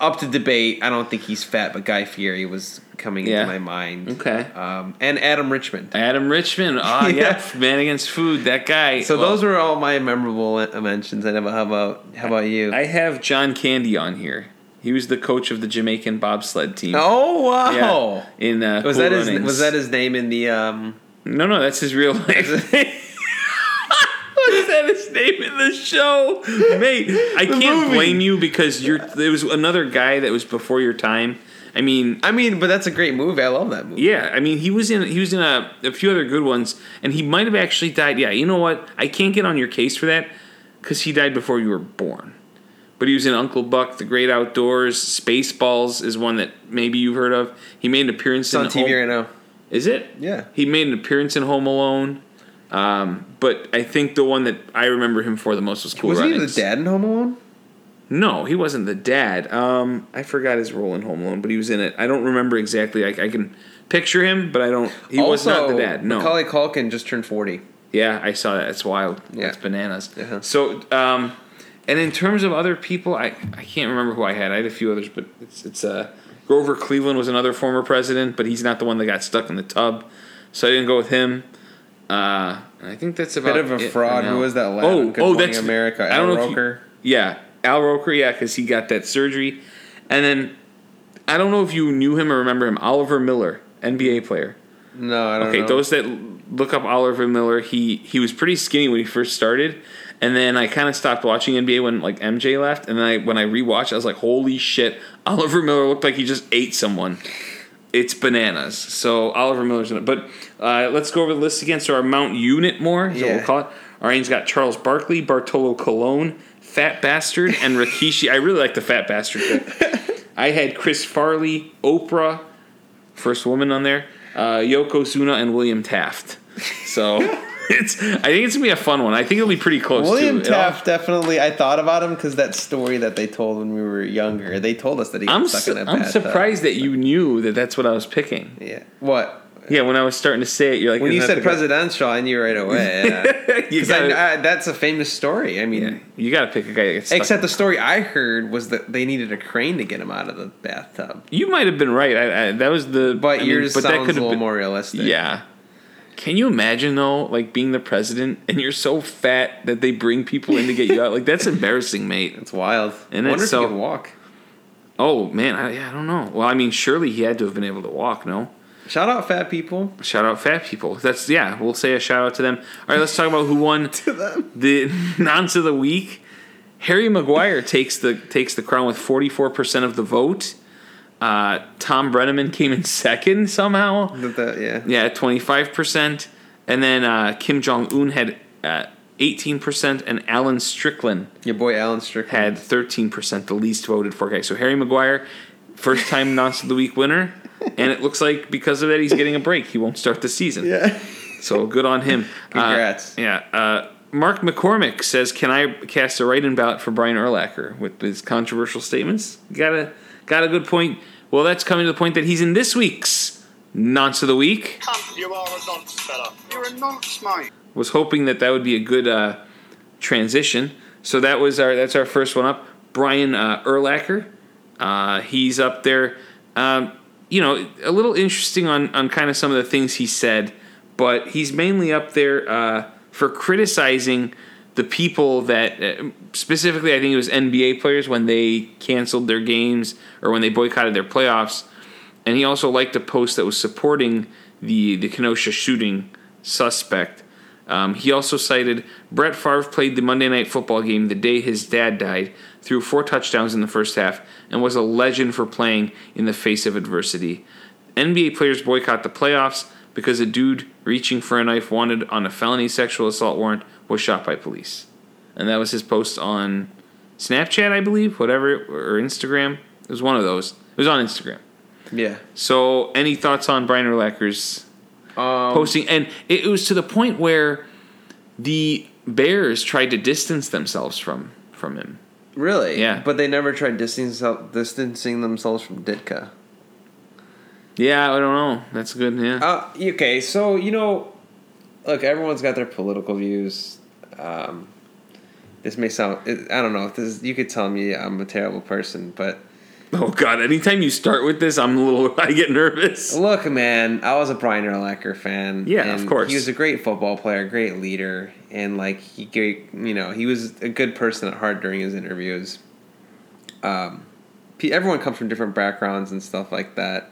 up to debate. I don't think he's fat, but Guy Fieri was coming Yeah. into my mind. Okay. Um, and Adam Richman. Adam Richman. Ah, Yeah. yeah. Man against food. That guy. So Well, those were all my memorable mentions. And how about how about you? I have John Candy on here. He was the coach of the Jamaican bobsled team. oh wow! Yeah. In uh, Was Cool that his Runnings. was that his name in the um? No, no, that's his real life. Was that his name in the show, mate? I The can't movie. blame you because you're. There was another guy that was before your time. I mean, I mean, but that's a great movie. I love that movie. yeah, I mean, he was in he was in a, a few other good ones, and he might have actually died. Yeah, you know what? I can't get on your case for that because he died before you were born. But he was in Uncle Buck, The Great Outdoors, Spaceballs is one that maybe you've heard of. He made an appearance It's on TV Home- right now. Is it? Yeah. He made an appearance in Home Alone. Um, but I think the one that I remember him for the most was Cool Was he the dad in Home Alone? No, he wasn't the dad. Um, I forgot his role in Home Alone, but he was in it. I don't remember exactly. I, I can picture him, but I don't. He was not the dad. No. Macaulay Culkin just turned forty. Yeah, I saw that. It's wild. Yeah. That's bananas. Uh-huh. So, um, and in terms of other people, I, I can't remember who I had. I had a few others, but it's it's uh, Grover Cleveland was another former president, but he's not the one that got stuck in the tub, so I didn't go with him. Uh, I think that's about Bit of a fraud. Who was that lad Oh, Good oh, Morning that's America. I don't Al know. if you- Roker. yeah, Al Roker. Yeah, because he got that surgery, and then I don't know if you knew him or remember him. Oliver Miller, NBA player. No, I don't Okay, know. those that look up Oliver Miller, he he was pretty skinny when he first started, and then I kind of stopped watching NBA when like MJ left, and then I when I rewatched, I was like, holy shit, Oliver Miller looked like he just ate someone. It's bananas. So Oliver Miller's in it, but uh, let's go over the list again. So our Mount Unit more, is what Yeah. we'll call it. Our name's got Charles Barkley, Bartolo Colon, Fat Bastard, and Rikishi. I really like the Fat Bastard pick. I had Chris Farley, Oprah, first woman on there. uh, Yokozuna and William Taft. So it's I think it's gonna be a fun one. I think it'll be pretty close. William too. It all- Taft definitely. I thought about him because that story that they told when we were younger. They told us that he. I'm stuck su- in a I'm surprised that you knew that that's what I was picking. Yeah. What? Yeah, when I was starting to say it, you're like When you said that the guy?" presidential, I knew right away. Yeah. you 'Cause I- gotta, I- that's a famous story. I mean, yeah, you gotta pick a guy. That gets stuck except the story I heard was that they needed a crane to get him out of the bathtub. you might have been right. I, I, that was the But I mean, yours sounds a could've little been- more realistic. Yeah. Can you imagine though, like being the president and you're so fat that they bring people in to get you out? Like that's embarrassing, mate. It's wild. And I wonder it's if so- he can walk. Oh man, I, yeah, I don't know. Well, I mean, surely he had to have been able to walk. No. Shout out fat people. Shout out fat people. That's yeah. We'll say a shout out to them. All right, let's talk about who won them. the nonce of the week. Harry Maguire takes the takes the crown with forty four percent of the vote. Uh, Thom Brennaman came in second somehow. That- yeah. Yeah, twenty five percent, and then uh, Kim Jong Un had eighteen percent, and Alan Strickland Your boy Alan Strickland. had thirteen percent, the least voted for guy. So Harry Maguire, first time nonce of the week winner, and it looks like because of that he's getting a break. He won't start the season. Yeah. So good on him. Congrats. Uh, yeah. Uh, Mark McCormick says, "Can I cast a write-in ballot for Brian Urlacher with his controversial statements?" Got a got a good point. Well, that's coming to the point that he's in this week's nonce of the week. Cunt, you are a nonce fella. You're a nonce, mate. Was hoping that that would be a good uh, transition. So that was our that's our first one up. Brian uh, Urlacher, uh, he's up there. Um, you know, a little interesting on on kind of some of the things he said, but he's mainly up there uh, for criticizing the people that uh, specifically I think it was NBA players when they canceled their games or when they boycotted their playoffs. And he also liked a post that was supporting the the Kenosha shooting suspect. Um, he also cited Brett Favre played the Monday Night Football game the day his dad died, threw four touchdowns in the first half, and was a legend for playing in the face of adversity. NBA players boycott the playoffs because a dude reaching for a knife wanted on a felony sexual assault warrant was shot by police. And that was his post on Snapchat, I believe, whatever, or Instagram. It was one of those. It was on Instagram. Yeah. So, any thoughts on Brian Urlacher's Um, posting? And it, it was to the point where the Bears tried to distance themselves from from him. really? Yeah. But they never tried distancing, distancing themselves from Ditka. Yeah, I don't know. That's good. Yeah. Uh, okay, so you know, look, everyone's got their political views. Um, this may sound, I don't know. If this, you could tell me I'm a terrible person, but oh God! Anytime you start with this, I'm a little. I get nervous. look, man, I was a Brian Urlacher fan. Yeah, of course. He was a great football player, great leader, and like he, you know, he was a good person at heart during his interviews. Um, everyone comes from different backgrounds and stuff like that.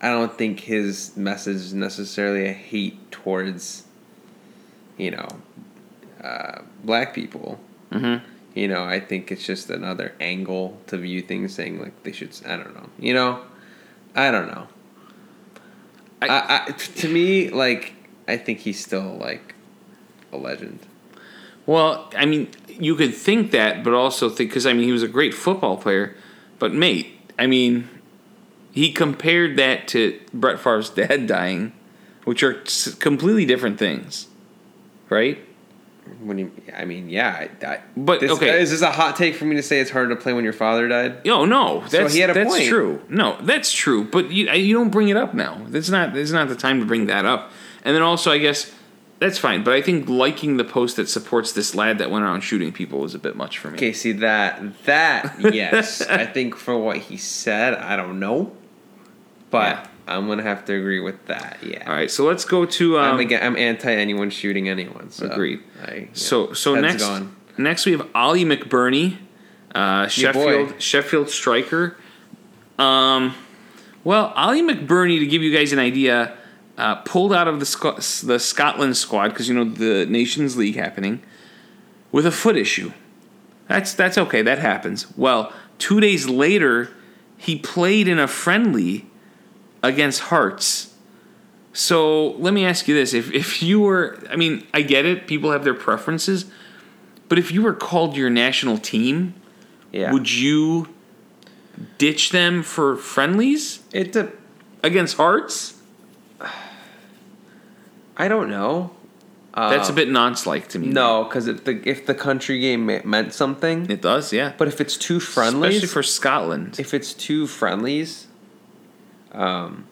I don't think his message is necessarily a hate towards, you know, uh, black people. Mm-hmm. You know, I think it's just another angle to view things, saying like they should. I don't know. You know, I don't know. I- I, I, to me, like I think he's still like a legend. Well, I mean, you could think that, but also think because I mean he was a great football player, but mate, I mean, he compared that to Brett Favre's dad dying, which are completely different things, right? When you, I mean, yeah. I, I, But, this, okay. is this a hot take for me to say it's harder to play when your father died? No, no, that's he had a that's point. true. No, that's true. But you you don't bring it up now. That's not that's not the time to bring that up. And then also, I guess that's fine. But I think liking the post that supports this lad that went around shooting people is a bit much for me. Okay, see that that yes, I think for what he said, I don't know, but Yeah. I'm gonna have to agree with that. Yeah, All right, so let's go to um, I'm again, I'm anti anyone shooting anyone. So Agreed. I, yeah, So so head's next gone. next we have Ollie McBurnie, uh, boy. Sheffield Sheffield striker. Um, well, Ollie McBurnie, to give you guys an idea, uh, pulled out of the Sc- the Scotland squad because you know the Nations League happening with a foot issue. That's that's okay. That happens. Well, two days later, he played in a friendly against Hearts. So let me ask you this: if if you were, I mean, I get it. People have their preferences, but if you were called your national team, yeah, would you ditch them for friendlies it de- against Hearts? I don't know. That's a Um, bit nonce-like to me. No, because if the if the country game meant something, it does. Yeah, but if it's too friendlies, especially for Scotland. if it's too friendlies, um,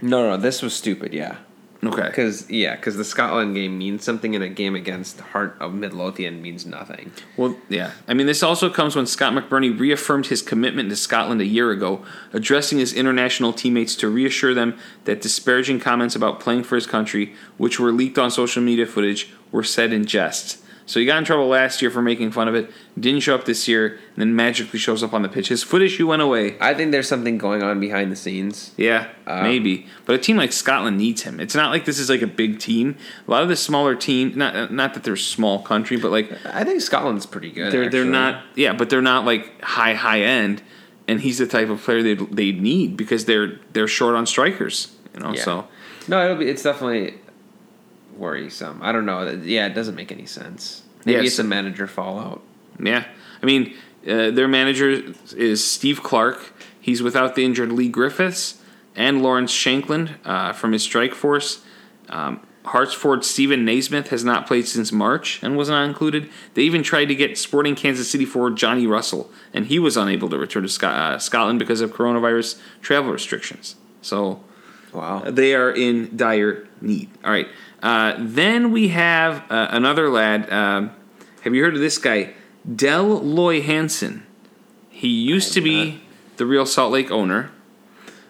no, no, this was stupid. Yeah, okay. because yeah, because the Scotland game means something, and a game against Heart of Midlothian means nothing. Well, yeah. I mean, this also comes when Scott McBurnie reaffirmed his commitment to Scotland a year ago, addressing his international teammates to reassure them that disparaging comments about playing for his country, which were leaked on social media footage, were said in jest. So he got in trouble last year for making fun of it, didn't show up this year, and then magically shows up on the pitch. His foot issue went away. I think there's something going on behind the scenes. Yeah, Um, maybe. But a team like Scotland needs him. It's not like this is like a big team. A lot of the smaller team, not not that they're small country, but like I think Scotland's pretty good. they're they're not yeah, but they're not like high high end. And he's the type of player they they need because they're they're short on strikers. You know, Yeah. so No, it'll be. It's definitely worrisome. I don't know. Yeah, it doesn't make any sense. Maybe Yes. it's a manager fallout. yeah. I mean, uh, their manager is Steve Clarke. He's without the injured Leigh Griffiths and Lawrence Shankland uh, from his strike force. Um, Hartsford Steven Naismith has not played since March and was not included. They even tried to get Sporting Kansas City forward Johnny Russell, and he was unable to return to Scot- uh, Scotland because of coronavirus travel restrictions. So Wow. they are in dire need. All right. Uh, then we have uh, another lad. Um, have you heard of this guy? Dell Loy Hansen. He used to be the Real Salt Lake owner.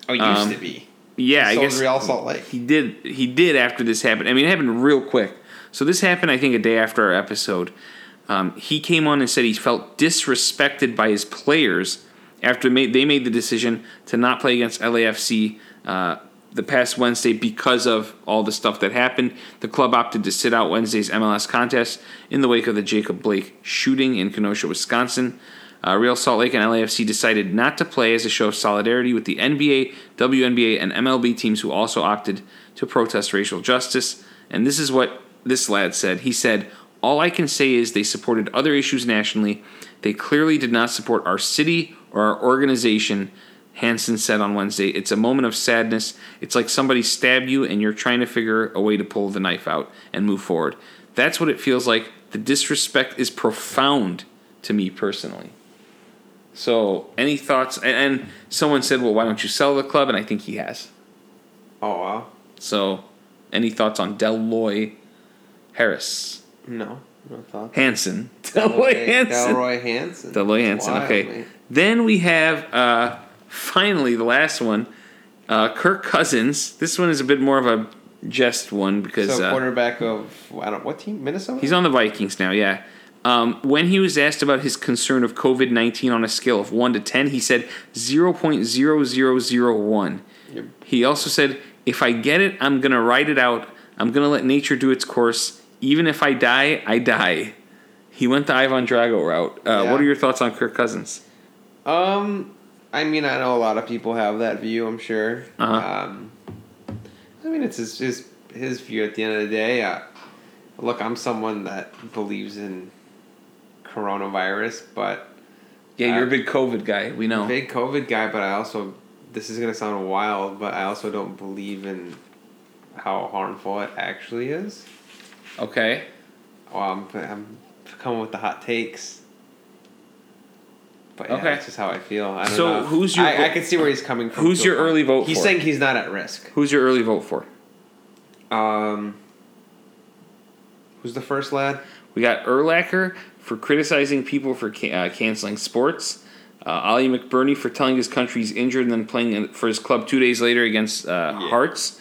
Oh, used Um, to be. Yeah, I guess Real Salt Lake. he did. He did after this happened. I mean, it happened real quick. So this happened, I think, a day after our episode. Um, he came on and said he felt disrespected by his players after they made the decision to not play against LAFC uh, the past Wednesday because of all the stuff that happened. The club opted to sit out Wednesday's MLS contest in the wake of the Jacob Blake shooting in Kenosha, Wisconsin. Uh, Real Salt Lake and LAFC decided not to play as a show of solidarity with the NBA, WNBA, and MLB teams who also opted to protest racial justice. And this is what this lad said. He said, All I can say is they supported other issues nationally. They clearly did not support our city or our organization. Hansen said on Wednesday, It's a moment of sadness. It's like somebody stabbed you and you're trying to figure a way to pull the knife out and move forward. That's what it feels like. The disrespect is profound to me personally. So, any thoughts? And, someone said, "Well, why don't you sell the club?" And I think he has. Oh wow. So, any thoughts on Delroy Harris No, no thoughts. Hansen? Delroy Hansen. Delroy Hansen. Deloy Hansen. Wild, Okay. man. Then we have uh, finally the last one, uh, Kirk Cousins. This one is a bit more of a jest one because So uh, quarterback of I don't what team? Minnesota. He's on the Vikings now, yeah. Um, when he was asked about his concern of COVID 19 on a scale of 1 to 10, he said 0.0001. Yep. He also said, If I get it, I'm going to ride it out. I'm going to let nature do its course. Even if I die, I die. He went the Ivan Drago route. Uh, Yeah. What are your thoughts on Kirk Cousins? Um, I mean, I know a lot of people have that view. I'm sure. Uh-huh. Um, I mean, it's his, his his view at the end of the day. Uh, look, I'm someone that believes in coronavirus, but Yeah, you're a Uh, big COVID guy. We know. big COVID guy. But I also, this is gonna sound wild, but I also don't believe in how harmful it actually is. Okay. Well, I'm, I'm coming with the hot takes. But yeah, Okay. that's just how I feel. I don't So know. who's your I, vo- I can see where he's coming from. Who's your early vote He's for? saying he's not at risk. Who's your early vote for? Um, who's the first lad? We got Erlacher for criticizing people for ca- uh, canceling sports. Uh, Oli McBurnie for telling his country he's injured and then playing in- for his club two days later against uh, Hearts.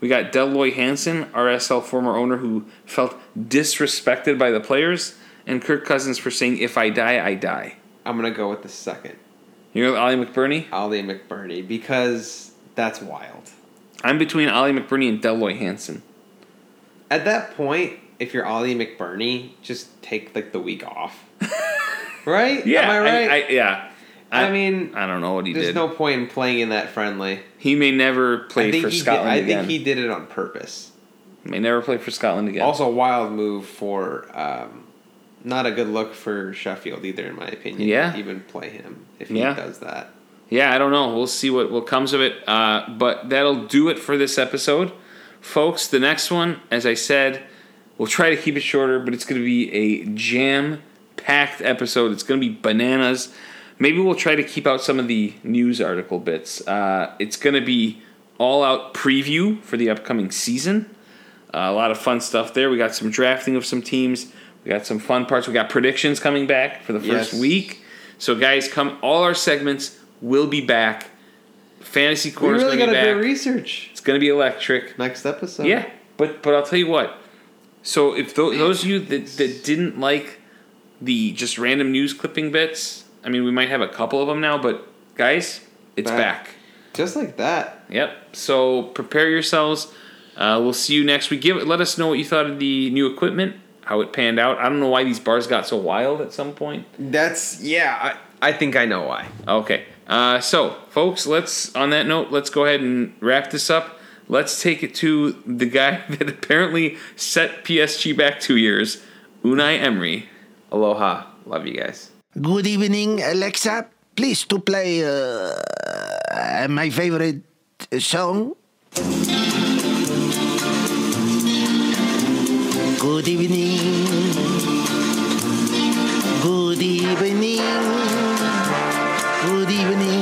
We got Deloy Hansen, RSL former owner, who felt disrespected by the players. And Kirk Cousins for saying, if I die, I die. I'm gonna go with the second, You're Oli McBurnie? Oli McBurnie, because that's wild. I'm between Oli McBurnie and Delroy Hansen. At that point, if you're Oli McBurnie, just take like the week off. right? Yeah, Am I right? I, yeah. I mean, I don't know what he There's did. no point in playing in that friendly. he may never play for Scotland did, I again. think he did it on purpose. may never play for Scotland again. Also, a wild move for um, not a good look for Sheffield either, in my opinion. Yeah. to even play him if he Yeah. does that. yeah, I don't know. We'll see what, what comes of it. Uh, but that'll do it for this episode. Folks, the next one, as I said, we'll try to keep it shorter, but it's going to be a jam packed episode. It's going to be bananas. Maybe we'll try to keep out some of the news article bits. Uh, it's going to be all out preview for the upcoming season. Uh, a lot of fun stuff there. We got some drafting of some teams. We got some fun parts. We got predictions coming back for the first Yes. week. So, guys, come. All our segments will be back. Fantasy course. We Corner really going to gotta do research it's going to be electric. next episode. Yeah, but but I'll tell you what. So if tho- those of you that, that didn't like the just random news clipping bits, I mean, we might have a couple of them now, but guys, it's Back. back. just like that. Yep. So prepare yourselves. Uh, we'll see you next week. Give let us know what you thought of the new equipment, how it panned out. I don't know why these bars got so wild at some point. That's yeah. I, I think I know why. Okay. Uh, so, folks, let's on that note, let's go ahead and wrap this up. Let's take it to the guy that apparently set PSG back two years, Unai Emery. Aloha. Love you guys. Good evening, Alexa. Please to play uh, my favorite song. Good evening. Good evening. Good evening.